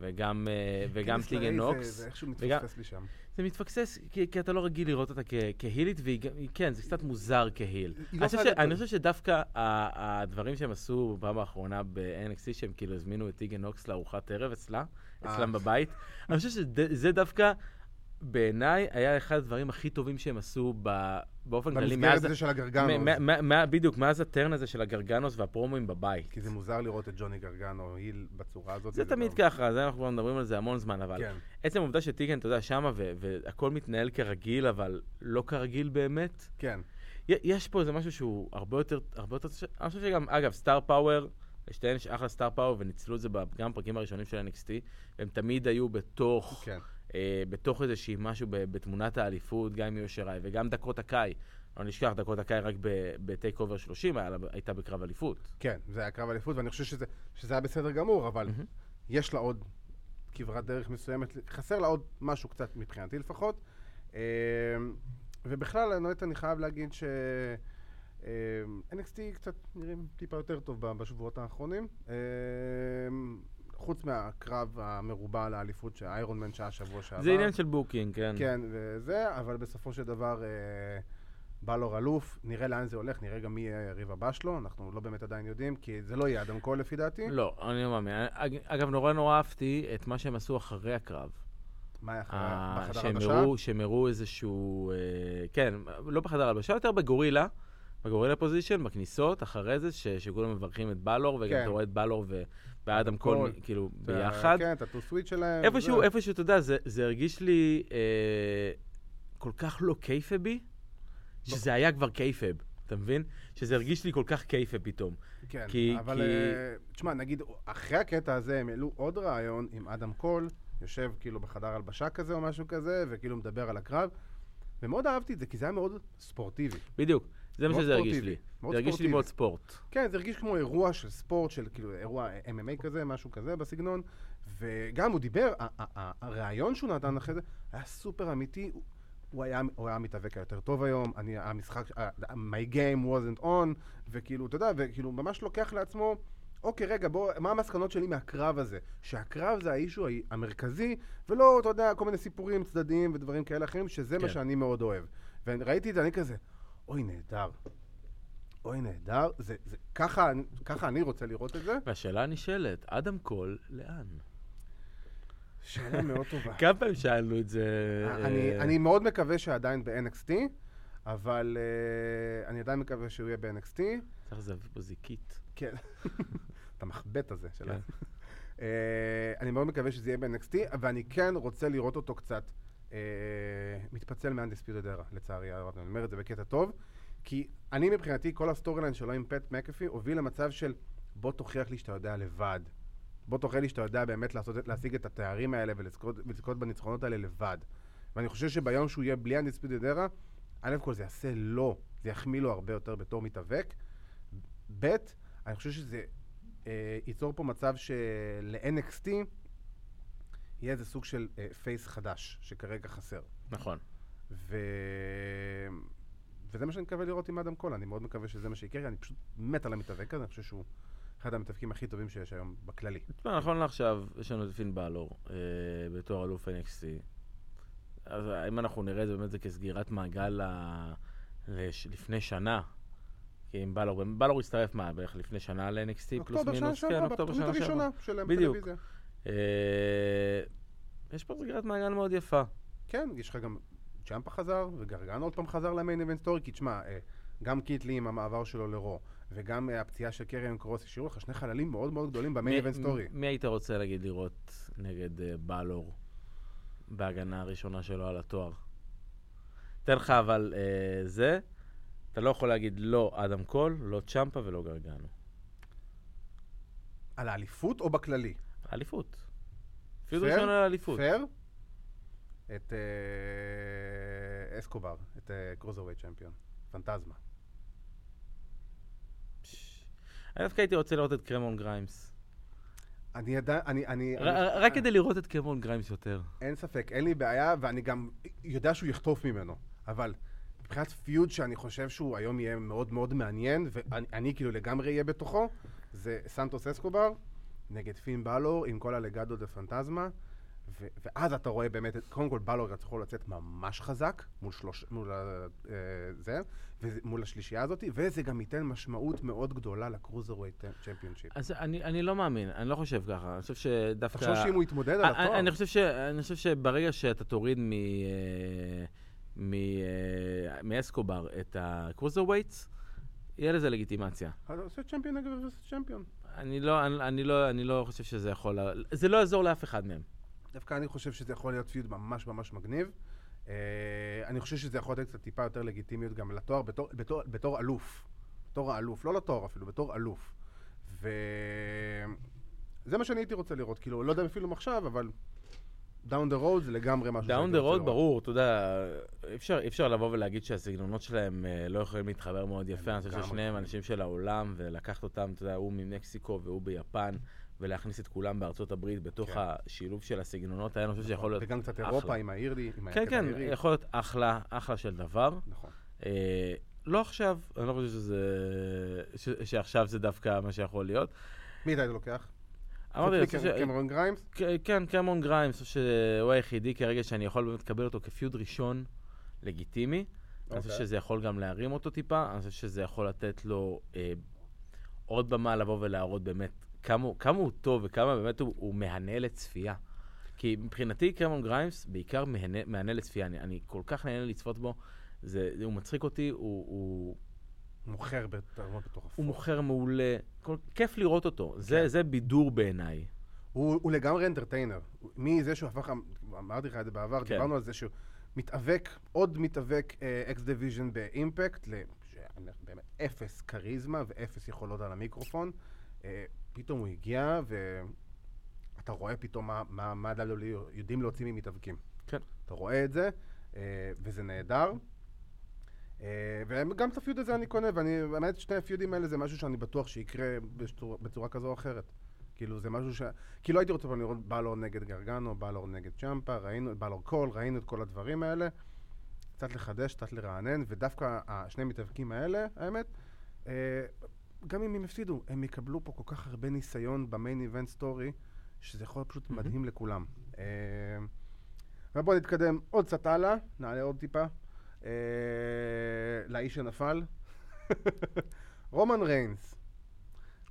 וגם, אה, וגם טיגן
לריי זה-
נוקס.
זה איכשהו
וגם-
מתפספס לי שם.
זה מתפקסס, כי, כי אתה לא רגיל לראות אותה כ, כהילית, והיא כן, זה קצת מוזר כהיל.
היא
אני
לא
חושב, ש, אני. חושב שדווקא ה- הדברים שהם עשו בפעם האחרונה ב-NXT, שהם כאילו הזמינו את טיגן נוקס לארוחת ערב אצלה,
אה.
אצלם בבית, אני חושב שזה זה דווקא בעיניי היה אחד הדברים הכי טובים שהם עשו ב... באופן כללי,
במסגרת
מאז...
הזה של הגרגנוס.
בדיוק, מאז הטרן הזה של הגרגנוס והפרומואים בבית.
כי זה מוזר לראות את ג'וני גרגנו היל בצורה הזאת.
זה תמיד ככה, זה אנחנו כבר מדברים על זה המון זמן, אבל
כן,
עצם העובדה שטיקן, אתה יודע, שמה והכל מתנהל כרגיל, אבל לא כרגיל באמת,
כן.
יש פה איזה משהו שהוא הרבה יותר, הרבה יותר, אני חושב שגם, אגב, סטאר פאוור, לשתיהן יש אחלה סטאר פאוור, וניצלו את זה גם בפרקים הראשונים של NXT, והם תמיד היו בתוך,
כן.
אה, בתוך איזושהי משהו ב- בתמונת האליפות, גם עם יושרי, וגם דקות הקאי. לא נשכח, דקוטה קאי רק ב TakeOver 30 היה הייתה בקרב אליפות.
כן, זה היה קרב אליפות, ואני חושב שזה, שזה היה בסדר גמור, אבל
מהמם.
יש לה עוד כברת דרך מסוימת, חסר לה עוד משהו קצת מבחינתי לפחות. אה, ובכלל, אני, אני חייב להגיד ש... אה, NXT קצת נראים טיפה יותר טוב בשבועות האחרונים. חוץ מהקרב המרובע על האליפות ש Iron Man שהיה שבוע שעבר.
זה עניין של booking, כן.
כן, וזה, אבל בסופו של דבר אה, באלור אלוף, נראה לאן זה הולך, נראה גם מי יהיה היריב הבא שלו, אנחנו לא באמת עדיין יודעים, כי זה לא יהיה אדם קול לפי דעתי.
לא, אני לא מאמין. אג- אגב, נורא נורא אהבתי את מה שהם עשו אחרי הקרב.
מה היה אחרי,
אה,
בחדר
שהם
הלבשה?
שהם הראו איזשהו... אה, כן, לא בחדר הלבשה, יותר בגורילה. ב gorilla position, בכניסות, אחרי זה, ש- שכולם מברכים את באלור, וגם
כן.
אתה רואה את באלור ו- ואדם קול. כאילו, ביחד.
כן, את ה too sweet שלהם.
איפשהו,
זה-
איפשהו, אתה יודע, זה, הרגיש לי אה, כל כך לא קייפבי, שזה היה כבר קייפב, אתה מבין? שזה הרגיש לי כל כך קייפב פתאום.
כן,
כי-
אבל
כי-
אה, תשמע, נגיד, אחרי הקטע הזה הם העלו עוד רעיון עם אדם קול, יושב כאילו בחדר הלבשה כזה או משהו כזה, וכאילו מדבר על הקרב, ומאוד אהבתי את זה, כי זה היה מאוד ספורטיבי.
בדיוק, זה מה שזה הרגיש לי. זה הרגיש לי. מאוד ספורט.
כן, זה הרגיש כמו אירוע של ספורט, של כאילו אירוע MMA כזה, משהו כזה בסגנון. וגם הוא דיבר, הרעיון שהוא נתן אחרי זה היה סופר אמיתי. הוא- היה, הוא היה המתאבק היותר טוב היום, אני, המשחק, my game wasn't on, וכאילו, אתה יודע, וכאילו ממש לוקח לעצמו, אוקיי, רגע, בוא, מה המסקנות שלי מהקרב הזה? שהקרב זה האישו המרכזי, ולא, אתה יודע, כל מיני סיפורים צדדיים ודברים כאלה אחרים, שזה מה
כן.
שאני מאוד אוהב. וראיתי את זה, אני כזה, אוי, נהדר. אוי, נהדר. זה, זה, ככה, אני- ככה אני רוצה לראות את זה.
והשאלה הנשאלת, אדם קול, לאן?
שאלה מאוד *laughs* טובה.
כמה פעמים שאלנו את זה?
אני,
אה,
אני מאוד מקווה שעדיין ב-NXT, אבל uh, אני עדיין מקווה שהוא יהיה ב-NXT.
צריך לזווית פה זיקית.
כן. *laughs* את המחבט הזה של
כן.
אה, אני מאוד מקווה שזה יהיה ב-NXT, ואני כן רוצה לראות אותו קצת אה, מתפצל מאנדיספיוטד ארה, לצערי הרב. אני אומר את זה בקטע טוב, כי אני מבחינתי, כל ה storyline שלו עם פט מקאפי הוביל למצב של בוא תוכיח לי שאתה יודע לבד. בוא תוכיח לי שאתה יודע באמת לעשות, להשיג את התארים האלה ולזכות, בניצחונות האלה לבד. ואני חושב שביום שהוא יהיה בלי Undisputed Era, א' כל זה יעשה לו, זה יחמיא לו הרבה יותר בתור מתאבק. ב', אני חושב שזה אה, ייצור פה מצב של-NXT יהיה איזה סוג של אה, face חדש, שכרגע חסר.
נכון.
ו... וזה מה שאני מקווה לראות עם אדם קול, אני מאוד מקווה שזה מה שיקרה, אני פשוט מת על המתאבק הזה, אני חושב שהוא אחד המתאבקים הכי טובים שיש היום בכללי.
תשמע, נכון לעכשיו, יש לנו את פין בלור אה, בתור אלוף NXT. אז אם אנחנו נראה את זה באמת זה כסגירת מעגל ל- לש- לפני שנה, כי אם בלור, בלור הצטרף מה, בערך לפני שנה ל-NXT פלוס מינוס? כן, אוקטובר שנה שעברה. בדיוק. אה, יש פה סגירת מעגל מאוד יפה.
כן, יש לך גם צ'אמפה חזר, וגרגאנו עוד פעם חזר ל main event story, כי תשמע, אה, גם קית' לי עם המעבר שלו לרו, וגם אה, הפציעה של קריון קרוס, השאירו לך שני חללים מאוד מאוד גדולים ב main
מי-
event story.
מי היית רוצה, נגיד, לראות נגד אה, באלור בהגנה הראשונה שלו על התואר? אתן לך אבל אה, זה, אתה לא יכול להגיד לא אדם קול, לא צ'אמפה ולא גרגאנו.
על האליפות או בכללי?
אליפות. פיוד ראשון על האליפות.
פייר? את אה, אסקובר, את cruiserweight champion. פנטזמה.
אני דווקא הייתי רוצה לראות את קרמון גריימס.
אני ידע, אני, אני...
ר-
אני-
ר- רק כדי לראות את קרמון גריימס יותר.
אין ספק, אין לי בעיה, ואני גם יודע שהוא יחטוף ממנו. אבל מבחינת feud שאני חושב שהוא היום יהיה מאוד מאוד מעניין, ואני אני כאילו לגמרי אהיה בתוכו, זה סנטוס אסקובר נגד פין בלור עם כל הלגאדו דל פנטזמה, ו- ואז אתה רואה באמת, קודם כל בלור יכול לצאת ממש חזק מול, שלוש, מול ה- אה, זה, מול השלישייה הזאת, וזה גם ייתן משמעות מאוד גדולה ל cruiserweight championship.
אז אני, אני לא מאמין, אני לא חושב ככה. אני חושב שדווקא...
תחשוב שאם הוא יתמודד על
אני,
התואר,
אני, חושב ש, אני חושב שברגע שאתה תוריד מ, אה, מ, אה, מאסקובר את ה cruiserweights, יהיה לזה לגיטימציה.
אז עושה champion נגד champion.
אני לא, אני, אני, לא, אני לא חושב שזה יכול... זה לא יעזור לאף אחד מהם.
דווקא אני חושב שזה יכול להיות feud ממש ממש מגניב. אה, אני חושב שזה יכול לתת קצת טיפה יותר לגיטימיות גם לתואר בתור, בתור, בתור אלוף. בתור האלוף, לא לתואר אפילו, בתור אלוף. וזה מה שאני הייתי רוצה לראות, כאילו, לא יודע אפילו עכשיו, אבל down the road זה לגמרי משהו down
the
road.
ברור, אתה יודע, אפשר, אפשר לבוא ולהגיד שהסגנונות שלהם אה, לא יכולים להתחבר מאוד יפה. אני חושב ששניהם
יכולים.
אנשים של העולם, ולקחת אותם, אתה יודע, הוא ממקסיקו והוא ביפן, ולהכניס את כולם בארצות הברית בתוך
כן.
השילוב של הסגנונות האלה, אני חושב שיכול להיות
וגם קצת
אחלה.
אירופה עם האירלי, עם
כן, כן,
האירי.
יכול להיות אחלה, אחלה של דבר.
נכון.
אה, לא עכשיו, אני לא חושב שזה... ש, שעכשיו זה דווקא מה שיכול להיות.
מי אתה היית לוקח?
אמרתי, ש...
מקמרון גריימס?
כן, קמרון גריימס, שהוא היחידי כרגע שאני יכול באמת לקבל אותו כ feud ראשון לגיטימי. אני חושב
אוקיי.
שזה יכול גם להרים אותו טיפה, אני חושב שזה יכול לתת לו אה, עוד במה לבוא ולהראות באמת כמה, הוא- כמה הוא טוב וכמה באמת הוא, הוא מהנה לצפייה. כי מבחינתי קרמון גריימס בעיקר מהנה, מהנה לצפייה, אני, אני כל כך נהנה לצפות בו, זה, הוא מצחיק אותי, הוא, הוא,
מוכר ברמות מטורפות.
הוא מוכר מעולה, כל, כיף לראות אותו, זה,
כן.
זה בידור בעיניי.
הוא, הוא לגמרי entertainer. מזה שהוא הפך, אמרתי לך את זה בעבר,
כן.
דיברנו על זה שהוא מתאבק, עוד מתאבק X Division באימפקט, באמת אפס כריזמה ואפס יכולות על המיקרופון. אה, פתאום הוא הגיע, ואתה רואה פתאום מה, מה, יודעים להוציא ממתאבקים.
כן.
אתה רואה את זה, אה, וזה נהדר. אה, וגם את ה feud הזה אני קונה, ואני, באמת שני הfeudים האלה זה משהו שאני בטוח שיקרה בצורה, בצורה כזו או אחרת. כאילו זה משהו ש... כי לא הייתי רוצה לראות בלור נגד גרגנו, בלור נגד צ'מפה, ראינו, בלור קול, ראינו את כל הדברים האלה. קצת לחדש, קצת לרענן, ודווקא השני מתאבקים האלה, האמת, אה, גם אם הם יפסידו, הם יקבלו פה כל כך הרבה ניסיון ב main event story, שזה יכול להיות פשוט. מדהים לכולם. אה, ובואו נתקדם עוד קצת הלאה, נעלה עוד טיפה. אה, לאיש שנפל. רומן ריינס,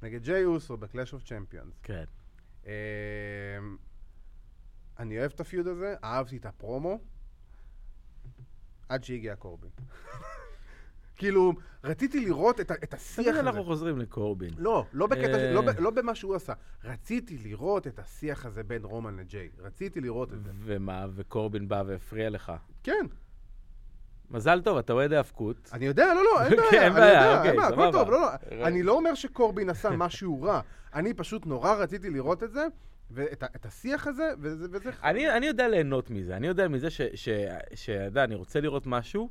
נגד ג'יי אוסו ב Clash of Champions.
כן.
אמ, אני אוהב את ה feud הזה, אהבתי את הפרומו, עד שהגיע קורבין. כאילו, רציתי לראות את, את השיח
תמיד
הזה.
אנחנו חוזרים לקורבין.
לא, לא, בקטע,
אה.
לא, ב- לא במה שהוא עשה. רציתי לראות את השיח הזה בין רומן לג'יי. רציתי לראות את זה.
ומה, וקורבין בא והפריע לך.
כן,
מזל טוב, אתה אוהד ההאבקות.
אני יודע, לא, לא, אין *laughs*
כן,
בעיה,
אין
אני
בעיה,
יודע,
אוקיי,
אין בעיה, הכל
סבבה.
טוב, לא, לא. אני לא אומר שקורבין עשה משהו רע. אני פשוט נורא רציתי לראות את זה, ואת השיח הזה, וזה... וזה-
אני, אני יודע ליהנות מזה, אני יודע מזה שאתה יודע, אני רוצה לראות משהו,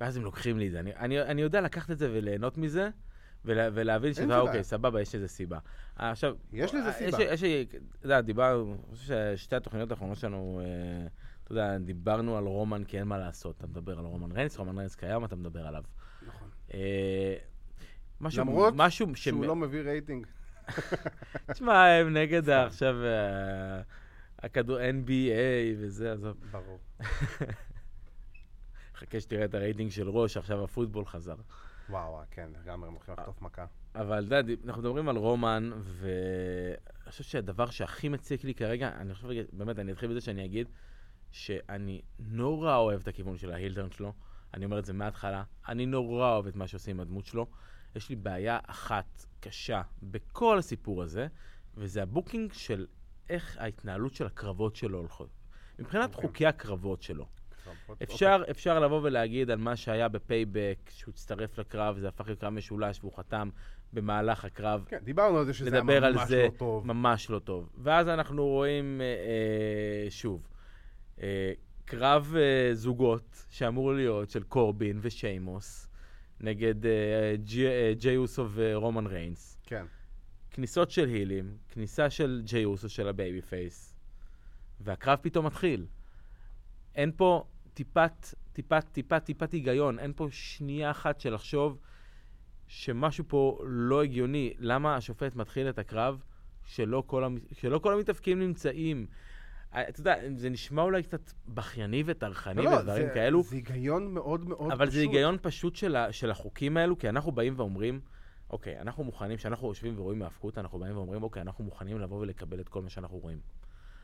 ואז הם לוקחים לי את זה. אני, אני, אני יודע לקחת את זה וליהנות מזה, ולה, ולהבין שזה. אוקיי, סבבה, יש לזה סיבה. עכשיו...
יש לזה
אה,
סיבה.
יש, יש, אתה יודע, דיברנו, אני חושב ששתי התוכניות האחרונות שלנו, אה, אתה יודע, דיברנו על רומן כי אין מה לעשות. אתה מדבר על רומן ריינס, רומן ריינס קיים, אתה מדבר עליו.
נכון.
אה, משהו,
למרות
משהו
שהוא לא מביא רייטינג. *laughs*
תשמע, הם נגד
סתם.
עכשיו אה, הכדור NBA וזה, עזוב.
ברור. *laughs*
חכה שתראה את הרייטינג של Raw, עכשיו הפוטבול חזר.
וואו, וואו, כן, לגמרי, הם הולכים לחטוף מכה.
אבל אתה יודע, אנחנו מדברים על רומן, ואני חושב שהדבר שהכי מציק לי כרגע, אני חושב, באמת, אני אתחיל בזה שאני אגיד, שאני נורא אוהב את הכיוון של ה heel turn שלו, אני אומר את זה מההתחלה, אני נורא אוהב את מה שעושים עם הדמות שלו. יש לי בעיה אחת קשה בכל הסיפור הזה, וזה ה booking של איך ההתנהלות של הקרבות שלו הולכות. מבחינת
אוקיי.
חוקי הקרבות שלו.
טוב,
אפשר, אפשר לבוא ולהגיד על מה שהיה ב Payback, שהוא הצטרף לקרב, זה הפך לקרב משולש והוא חתם במהלך הקרב.
כן, דיברנו על זה שזה היה
לדבר על
ממש
זה
לא טוב.
ממש לא טוב. ואז אנחנו רואים אה, אה, שוב, אה, קרב אה, זוגות שאמור להיות של קורבין ושיימוס נגד אה, ג'י, אה, ג'יי אוסו ורומן ריינס.
כן.
כניסות של heelים, כניסה של ג'יי אוסו של ה babyface, והקרב פתאום מתחיל. אין פה טיפת, טיפת, טיפת, טיפת היגיון, אין פה שנייה אחת של לחשוב שמשהו פה לא הגיוני. למה השופט מתחיל את הקרב שלא כל, המ... שלא כל המתאבקים נמצאים? אתה יודע, זה נשמע אולי קצת בכייני וטרחני
לא, לא,
ודברים
זה-
כאלו,
זה היגיון מאוד מאוד פשוט.
אבל זה היגיון פשוט של, ה, של החוקים האלו, כי אנחנו באים ואומרים, אוקיי, אנחנו מוכנים, כשאנחנו יושבים ורואים האבקות, אנחנו באים ואומרים, אוקיי, אנחנו מוכנים לבוא ולקבל את כל מה שאנחנו רואים.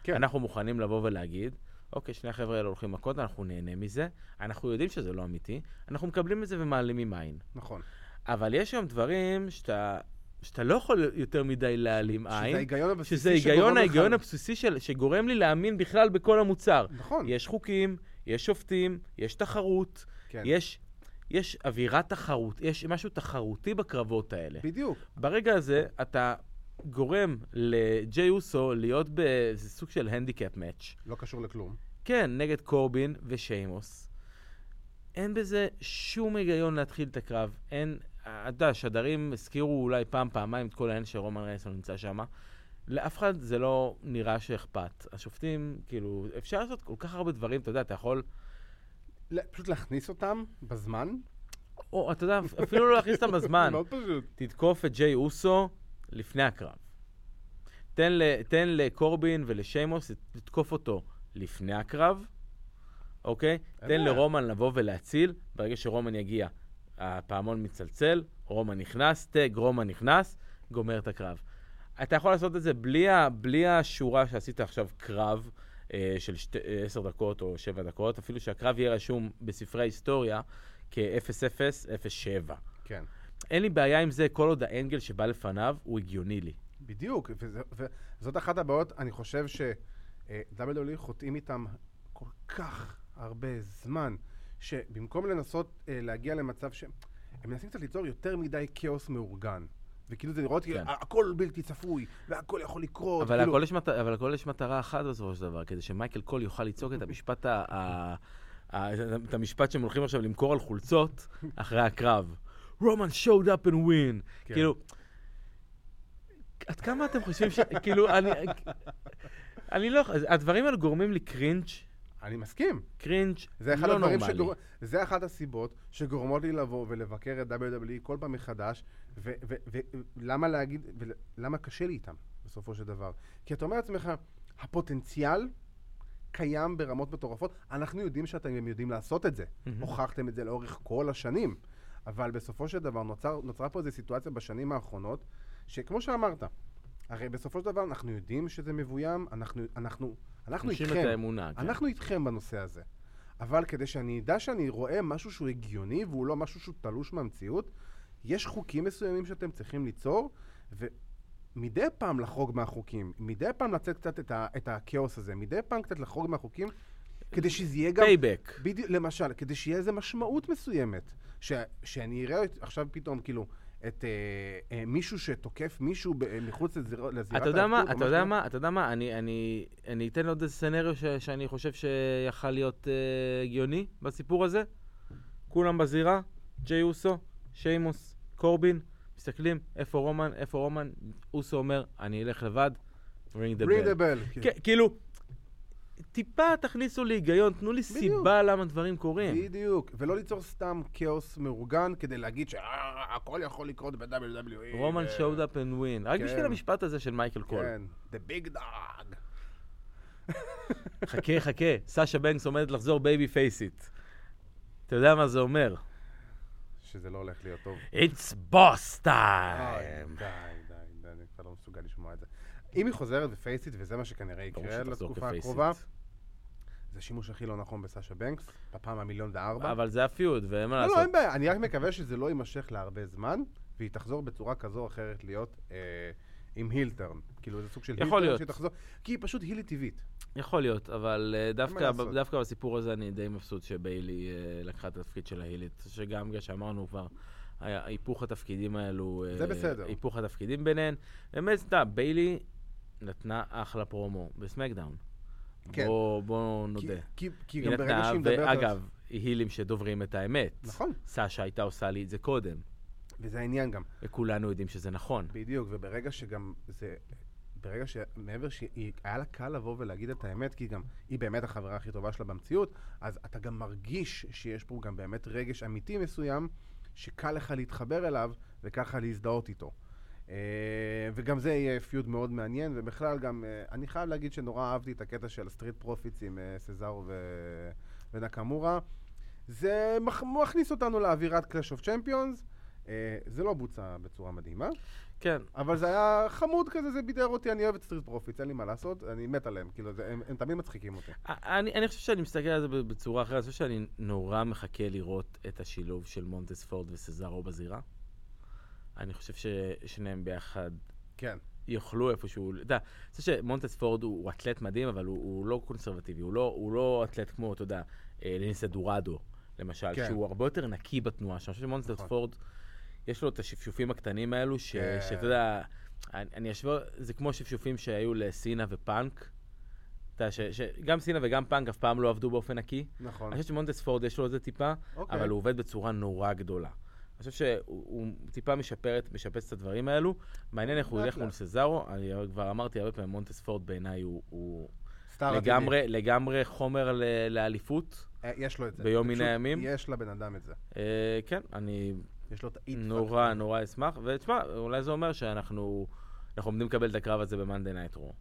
כן.
אנחנו מוכנים לבוא ולהגיד, אוקיי, שני החבר'ה האלה הולכים מכות, אנחנו נהנה מזה, אנחנו יודעים שזה לא אמיתי, אנחנו מקבלים את זה ומעלימים עין.
נכון.
אבל יש גם דברים שאתה, שאתה לא יכול יותר מדי להעלים
שזה
עין,
ההיגיון הבסיסי
שזה היגיון,
שגורם לך-
ההיגיון הבסיסי של, שגורם לי להאמין בכלל בכל המוצר.
נכון.
יש חוקים, יש שופטים, יש תחרות,
כן.
יש, יש אווירה תחרות, יש משהו תחרותי בקרבות האלה.
בדיוק.
ברגע הזה אתה גורם לג'יי אוסו להיות באיזה סוג של handicap match.
לא קשור לכלום.
כן, נגד קורבין ושיימוס. אין בזה שום היגיון להתחיל את הקרב. אין, אתה יודע, שדרים הזכירו אולי פעם, פעמיים את כל העניין שרומן ריינס לא נמצא שם. לאף אחד זה לא נראה שאכפת. השופטים, כאילו, אפשר לעשות כל כך הרבה דברים, אתה יודע, אתה יכול...
פשוט להכניס אותם בזמן.
או, אתה יודע, אפילו לא להכניס אותם *laughs* בזמן.
מאוד פשוט.
תתקוף את ג'יי אוסו לפני הקרב. תן, ל, תן לקורבין ולשיימוס לתקוף אותו לפני הקרב, אוקיי? תן. לרומן לבוא ולהציל, ברגע שרומן יגיע, הפעמון מצלצל, רומן נכנס, טג, רומן נכנס, גומר את הקרב. אתה יכול לעשות את זה בלי, בלי השורה שעשית עכשיו קרב אה, של שתי, אה, עשר דקות או שבע דקות, אפילו שהקרב יהיה רשום בספרי ההיסטוריה כ-0-0, 0-7.
כן.
אין לי בעיה עם זה כל עוד האנגל שבא לפניו הוא הגיוני לי.
בדיוק, וזאת אחת הבעיות, אני חושב ש-WWE חוטאים איתם כל כך הרבה זמן, שבמקום לנסות אה, להגיע למצב שהם הם מנסים קצת ליצור יותר מדי כאוס מאורגן. וכאילו זה לראות,
כן.
הכל בלתי צפוי, והכל יכול לקרות.
אבל
כאילו,
הכל יש מת- אבל הכל יש מטרה אחת בסופו של דבר, כדי שמייקל קול יוכל לצעוק את המשפט ה... ה- ה- את המשפט שהם הולכים עכשיו למכור על חולצות *laughs* אחרי הקרב. רומן showed up and win.
כן.
כאילו, עד כמה אתם חושבים ש... כאילו, אני... אני לא... הדברים האלה גורמים לי קרינג',
אני מסכים.
קרינג'
זה אחד
לא נורמלי.
שגור... זה אחת הסיבות שגורמות לי לבוא ולבקר את WWE כל פעם מחדש, ולמה להגיד, ולמה קשה לי איתם בסופו של דבר. כי אתה אומר לעצמך, הפוטנציאל קיים ברמות מטורפות, אנחנו יודעים שאתם יודעים לעשות את זה.
מהמם.
הוכחתם את זה לאורך כל השנים. אבל בסופו של דבר נוצר, נוצרה פה איזו סיטואציה בשנים האחרונות, שכמו שאמרת, הרי בסופו של דבר אנחנו יודעים שזה מבוים, אנחנו, אנחנו, אנחנו איתכם.
את האמונה. כן.
אנחנו איתכם בנושא הזה. אבל כדי שאני אדע שאני רואה משהו שהוא הגיוני והוא לא משהו שהוא תלוש מהמציאות, יש חוקים מסוימים שאתם צריכים ליצור, ומדי פעם לחרוג מהחוקים, מדי פעם לצאת קצת את, ה- את הכאוס הזה, מדי פעם קצת לחרוג מהחוקים, כדי שזה יהיה גם...
Payback.
בדיוק, למשל, כדי שיהיה איזה משמעות מסוימת. ש, שאני אראה עכשיו פתאום, כאילו, את אה, אה, מישהו שתוקף מישהו ב, אה, מחוץ לזיר, לזירת
אתה יודע מה, אתה יודע. מה, אתה יודע מה, אני, אני, אני אתן עוד איזה scenario ש, שאני חושב שיכל להיות אה, הגיוני בסיפור הזה. כולם בזירה, ג'יי אוסו, שיימוס, קורבין, מסתכלים, איפה רומן, איפה רומן, אוסו אומר, אני אלך לבד, bell.
bell.
כן, כאילו, טיפה תכניסו לי היגיון, תנו לי
בדיוק.
סיבה למה דברים קורים.
בדיוק, ולא ליצור סתם כאוס מאורגן כדי להגיד שהכל יכול לקרות ב-WWE.
רומן showed up and win. רק
כן.
בשביל המשפט הזה של מייקל קול.
כן, The big dog.
חכה, חכה, סאשה בנקס עומדת לחזור babyface ית. אתה יודע מה זה אומר?
שזה לא הולך להיות טוב.
It's boss time!
די, די, די, אני כבר לא מסוגל לשמוע את זה. אם היא חוזרת בפייסיט, וזה מה שכנראה יקרה לתקופה. הקרובה, זה השימוש הכי לא נכון בסאשה בנקס, בפעם המיליון וארבע.
אבל זה הפיוד, ואין מה
לא, לא,
לעשות.
אין בעיה, אני רק מקווה שזה לא יימשך להרבה זמן, והיא תחזור בצורה כזו או אחרת להיות אה, עם הילטרן. כאילו, זה סוג של הילטרן. שהיא תחזור, כי היא פשוט הילית טבעית.
יכול להיות, אבל אה, דווקא,
לעשות.
דווקא בסיפור הזה אני די מבסוט שביילי אה, לקחה את התפקיד של ההילית, שגם בגלל שאמרנו כבר, היה- היפוך התפקידים האלו...
זה בסדר.
היפוך התפקידים ביניהן. באמת, אתה יודע, ביילי נתנה אחלה פרומו בסמקדאון.
כן.
בוא, בוא
כי-
נודה.
כי, כי
היא
גם ברגע
נתנה,
שהיא מדברת... על-
ואגב, הילים שדוברים את האמת.
נכון,
סאשה הייתה עושה לי את זה קודם,
וזה העניין גם.
וכולנו יודעים שזה נכון.
בדיוק, וברגע שגם זה... ברגע שמעבר שהיה לה קל לבוא ולהגיד את האמת, כי גם היא באמת החברה הכי טובה שלה במציאות, אז אתה גם מרגיש שיש פה גם באמת רגש אמיתי מסוים, שקל לך להתחבר אליו וככה להזדהות איתו. אה, וגם זה יהיה feud מאוד מעניין, ובכלל גם, אה, אני חייב להגיד שנורא אהבתי את הקטע של ה Street Profits עם אה, סזארו ו- ונקמורה. זה מח- מכניס אותנו לאווירת Clash of Champions. זה לא בוצע בצורה מדהימה,
כן.
אבל זה היה חמוד כזה, זה בידר אותי, אני אוהב את Street Profits, אין לי מה לעשות, אני מת עליהם, כאילו, זה, הם, הם תמיד מצחיקים אותי.
אני, אני חושב שאני מסתכל על זה בצורה אחרת, אני חושב שאני נורא מחכה לראות את השילוב של מונטס פורד וסזארו בזירה. אני חושב ששניהם ביחד
כן.
יוכלו איפשהו, אתה יודע, אני חושב שמונטס פורד הוא, הוא אתלט מדהים, אבל הוא, הוא לא קונסרבטיבי, הוא לא, הוא לא אתלט כמו, אתה יודע, אה, לינסה דוראדו, למשל,
כן.
שהוא הרבה יותר נקי בתנועה שלו. אני חושב שמונטס
נכון.
פורד, יש לו את השפשופים הקטנים האלו, ש,
כן.
שאתה יודע, אני, אני אשווה, זה כמו שפשופים שהיו לסינה ופאנק. אתה יודע, ש- שגם סינה וגם פאנק אף פעם לא עבדו באופן נקי.
נכון.
אני חושב שמונטס פורד יש לו את זה טיפה,
אוקיי.
אבל הוא עובד בצורה נורא גדולה. אני חושב שהוא הוא טיפה משפר משפץ את הדברים האלו. מעניין איך הוא ילך. מול סזארו, אני כבר אמרתי הרבה פעמים, מונטס פורד בעיניי הוא, הוא. לגמרי, לגמרי חומר ל, לאליפות.
אה, יש לו את זה.
ביום מן הימים?
יש לבן אדם את זה.
אה, כן, אני
יש לו את ה it
נורא נורא אשמח. ותשמע, אולי זה אומר שאנחנו אנחנו עומדים לקבל את הקרב הזה ב Monday Night Raw.
אה,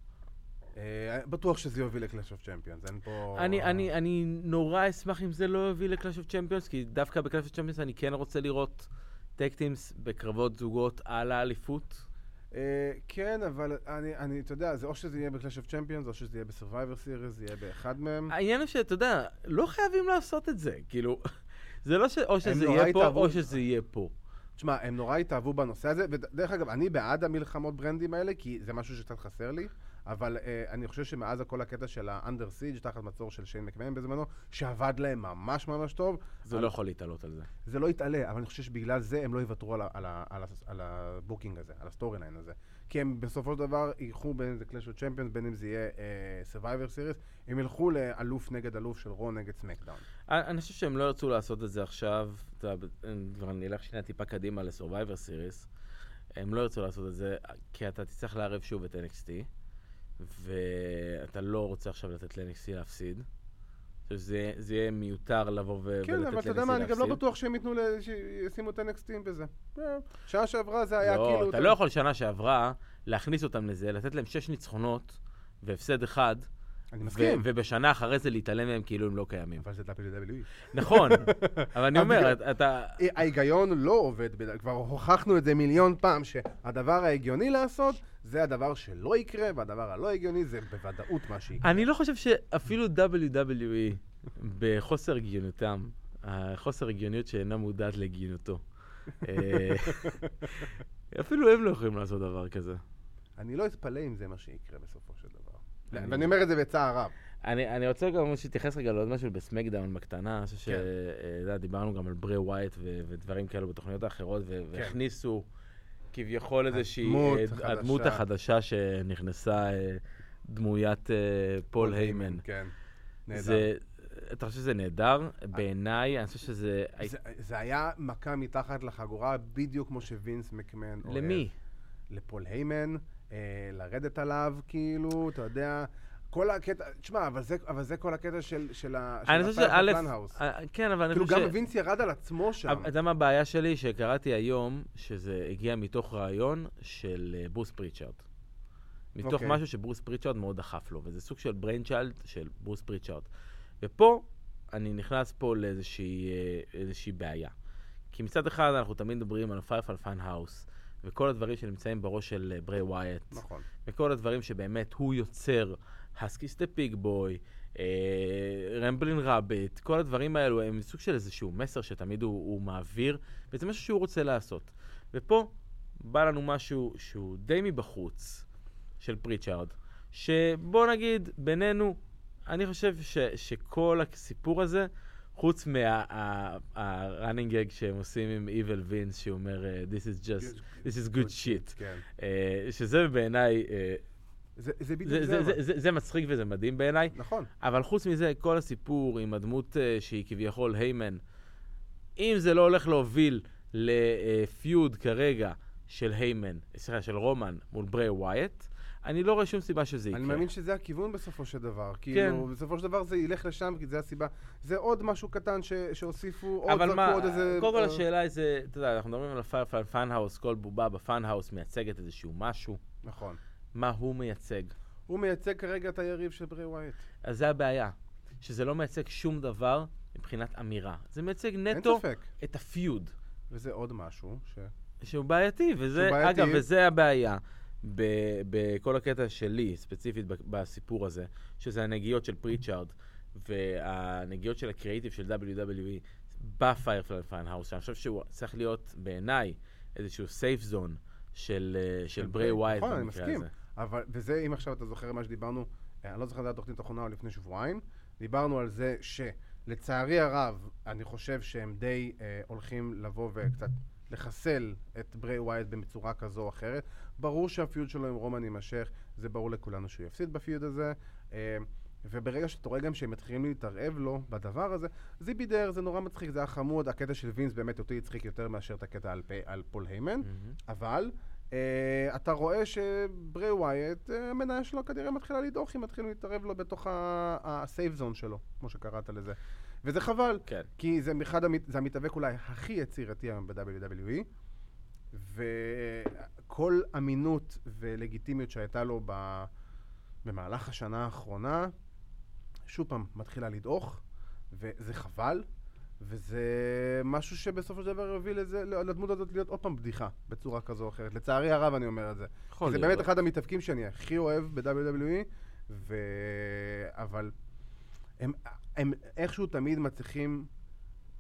בטוח שזה יוביל ל Clash of Champions, אין פה...
אני, אני, אני נורא אשמח אם זה לא יוביל ל Clash of Champions, כי דווקא ב Clash of Champions אני כן רוצה לראות tag teams בקרבות זוגות על האליפות.
אה, כן, אבל אני, אני, אתה יודע, זה או שזה יהיה ב Clash of Champions, או שזה יהיה ב Survivor Series, זה יהיה באחד מהם.
העניין הוא שאתה יודע, לא חייבים לעשות את זה, כאילו, *laughs* זה לא ש... או שזה יהיה פה. או שזה יהיה פה.
תשמע, הם נורא התאהבו בנושא הזה, ודרך אגב, אני בעד המלחמות ברנדים האלה, כי זה משהו שקצת חסר לי, אבל אה, אני חושב שמאז כל הקטע של ה Under Siege תחת מצור של שיין מקמן בזמנו, שעבד להם ממש ממש טוב,
זה לא יכול להתעלות על זה.
זה לא יתעלה, אבל אני חושב שבגלל זה הם לא יוותרו על, ה- על, ה- על, ה- על ה booking הזה, על ה storyline הזה. כי הם בסופו של דבר ילכו בין אם זה Clash of Champions, בין אם זה יהיה Survivor Series, הם ילכו לאלוף נגד אלוף של Raw נגד SmackDown.
אני אני חושב שהם לא ירצו לעשות את זה עכשיו, כבר אני אלך שנייה טיפה קדימה ל-Survivor Series, הם לא ירצו לעשות את זה, כי אתה תצטרך לערב שוב את NXT, ואתה לא רוצה עכשיו לתת ל-NXT להפסיד. שזה זה יהיה מיותר לבוא ו- ולתת
כן, אבל אתה יודע מה, אני גם לא
להפסיד.
בטוח שהם ייתנו, ל- שישימו את ה-NXT בזה. אה, שנה שעברה זה היה
לא,
כאילו...
אתה לא יכול שנה שעברה להכניס אותם לזה, לתת להם שש ניצחונות והפסד אחד,
אני מסכים,
ובשנה אחרי זה להתעלם מהם כאילו הם לא קיימים.
אבל זה WWE.
נכון, *laughs* אבל אני אומר, אתה- אתה...
ההיגיון לא עובד, בד- כבר הוכחנו את זה מיליון פעם, שהדבר ההגיוני לעשות, זה הדבר שלא יקרה, והדבר הלא הגיוני זה בוודאות מה שיקרה.
אני לא חושב שאפילו WWE, בחוסר הגיונותם, החוסר הגיוניות שאינה מודעת להגיונותו, אה, *laughs* אפילו הם לא יכולים לעשות דבר כזה.
אני לא אתפלא אם זה מה שיקרה בסופו של דבר.
אני-
ואני אומר את זה בצער רב.
אני, אני רוצה גם להתייחס רגע לעוד משהו בסמקדאון בקטנה, אני חושב
כן.
שדיברנו גם על ברי ווייט ו- ודברים כאלו בתוכניות האחרות, ו-
כן.
והכניסו כביכול איזושהי...
הדמות
אה,
החדשה.
הדמות החדשה שנכנסה, אה, דמוית אה, פול היימן.
כן. נהדר.
זה, אתה חושב שזה נהדר? בעיניי, אני חושב שזה...
זה, היה מכה מתחת לחגורה, בדיוק כמו שווינס מקמן אוהב.
למי?
לפול היימן, אה, לרדת עליו, כאילו, אתה יודע, כל הקטע, תשמע, אבל זה, אבל זה כל הקטע של, של, ה-
אני חושב שא'. אה, כן, אבל אני
כאילו,
חושב ש...
גם וינס ירד על עצמו שם.
אתה יודע מה הבעיה שלי? שקראתי היום שזה הגיע מתוך רעיון של אה, ברוס פריצ'ארד. מתוך
אוקיי.
משהו שברוס פריצ'ארד מאוד דחף לו, וזה סוג של brainchild של ברוס פריצ'ארד. ופה אני נכנס פה לאיזושהי אה, בעיה. כי מצד אחד אנחנו תמיד מדברים על Firefly Fun House, וכל הדברים שנמצאים בראש של אה, ברי ווייט,
נכון.
וכל הדברים שבאמת הוא יוצר, Huskus the Pig Boy, Ramblin' Rabbit, כל הדברים האלו הם סוג של איזשהו מסר שתמיד הוא, הוא מעביר, וזה משהו שהוא רוצה לעשות. ופה בא לנו משהו שהוא די מבחוץ, של פריצ'ארד, שבוא נגיד, בינינו, אני חושב ש, שכל הסיפור הזה, חוץ מה-running gag שהם עושים עם Evil Vince, שהוא אומר, אה, This is just, this is good shit.
כן.
אה, שזה בעיניי, אה,
זה, זה בדיוק
זה,
זה.
מצחיק וזה מדהים בעיניי,
נכון.
אבל חוץ מזה, כל הסיפור עם הדמות שהיא כביכול היימן, אם זה לא הולך להוביל ל feud כרגע של היימן, סליחה, של רומן מול ברי ווייט, אני לא רואה שום סיבה שזה יקרה.
אני מאמין שזה הכיוון בסופו של דבר. כאילו, בסופו של דבר זה ילך לשם, כי זה הסיבה. זה עוד משהו קטן ש- שהוסיפו, עוד
אבל
זרקו
מה,
עוד איזה...
קודם כל
אה,
השאלה היא זה, אתה יודע, אנחנו מדברים על ה Fun- Fun House, כל בובה ב Fun House מייצגת איזשהו משהו.
נכון.
מה הוא מייצג?
הוא מייצג כרגע את היריב של ברי ווייט.
אז זה הבעיה, שזה לא מייצג שום דבר מבחינת אמירה. זה מייצג נטו. את ה feud,
וזה עוד משהו ש...
שהוא בעייתי, וזה,
שהוא בעייתי.
אגב, וזה הבעיה. בכל הקטע שלי, ספציפית בסיפור הזה, שזה הנגיעות של פריצ'ארד והנגיעות של הקריאיטיב של WWE ב Firefly Fun House, שאני חושב שהוא צריך להיות בעיניי איזשהו safe zone של, אה, של ברי ווייט
נכון, אני
במקרה
מסכים.
הזה.
אבל, וזה, אם עכשיו אתה זוכר מה שדיברנו, אה, אני לא זוכר אם זה היה תוכנית האחרונה או לפני שבועיים, דיברנו על זה שלצערי הרב, אני חושב שהם די אה, הולכים לבוא וקצת לחסל את ברי ווייט בצורה כזו או אחרת. ברור שה feud שלו עם רומן יימשך, זה ברור לכולנו שהוא יפסיד ב feud הזה. אה, וברגע שאתה רואה גם שהם מתחילים להתערב לו בדבר הזה, זה בידר, זה נורא מצחיק, זה היה חמוד, הקטע של וינס באמת אותי הצחיק יותר מאשר את הקטע על, פי- על פול היימן.
מהמם.
אבל אה, אתה רואה שברי ווייט, אה, המניה שלו כנראה מתחילה לדעוך, היא מתחילה להתערב לו בתוך הסייף זון שלו, כמו שקראת לזה. וזה חבל,
כן.
כי זה, אחד המת, זה המתאבק אולי הכי יצירתי היום ב-WWE, וכל אמינות ולגיטימיות שהייתה לו ב, במהלך השנה האחרונה, שוב פעם, מתחילה לדעוך, וזה חבל. וזה משהו שבסופו של דבר יוביל לזה, לדמות הזאת להיות עוד פעם בדיחה, בצורה כזו או אחרת. לצערי הרב אני אומר את זה. זה. באמת אחד המתאבקים שאני הכי אוהב ב-WWE, ו... אבל הם, הם איכשהו תמיד מצליחים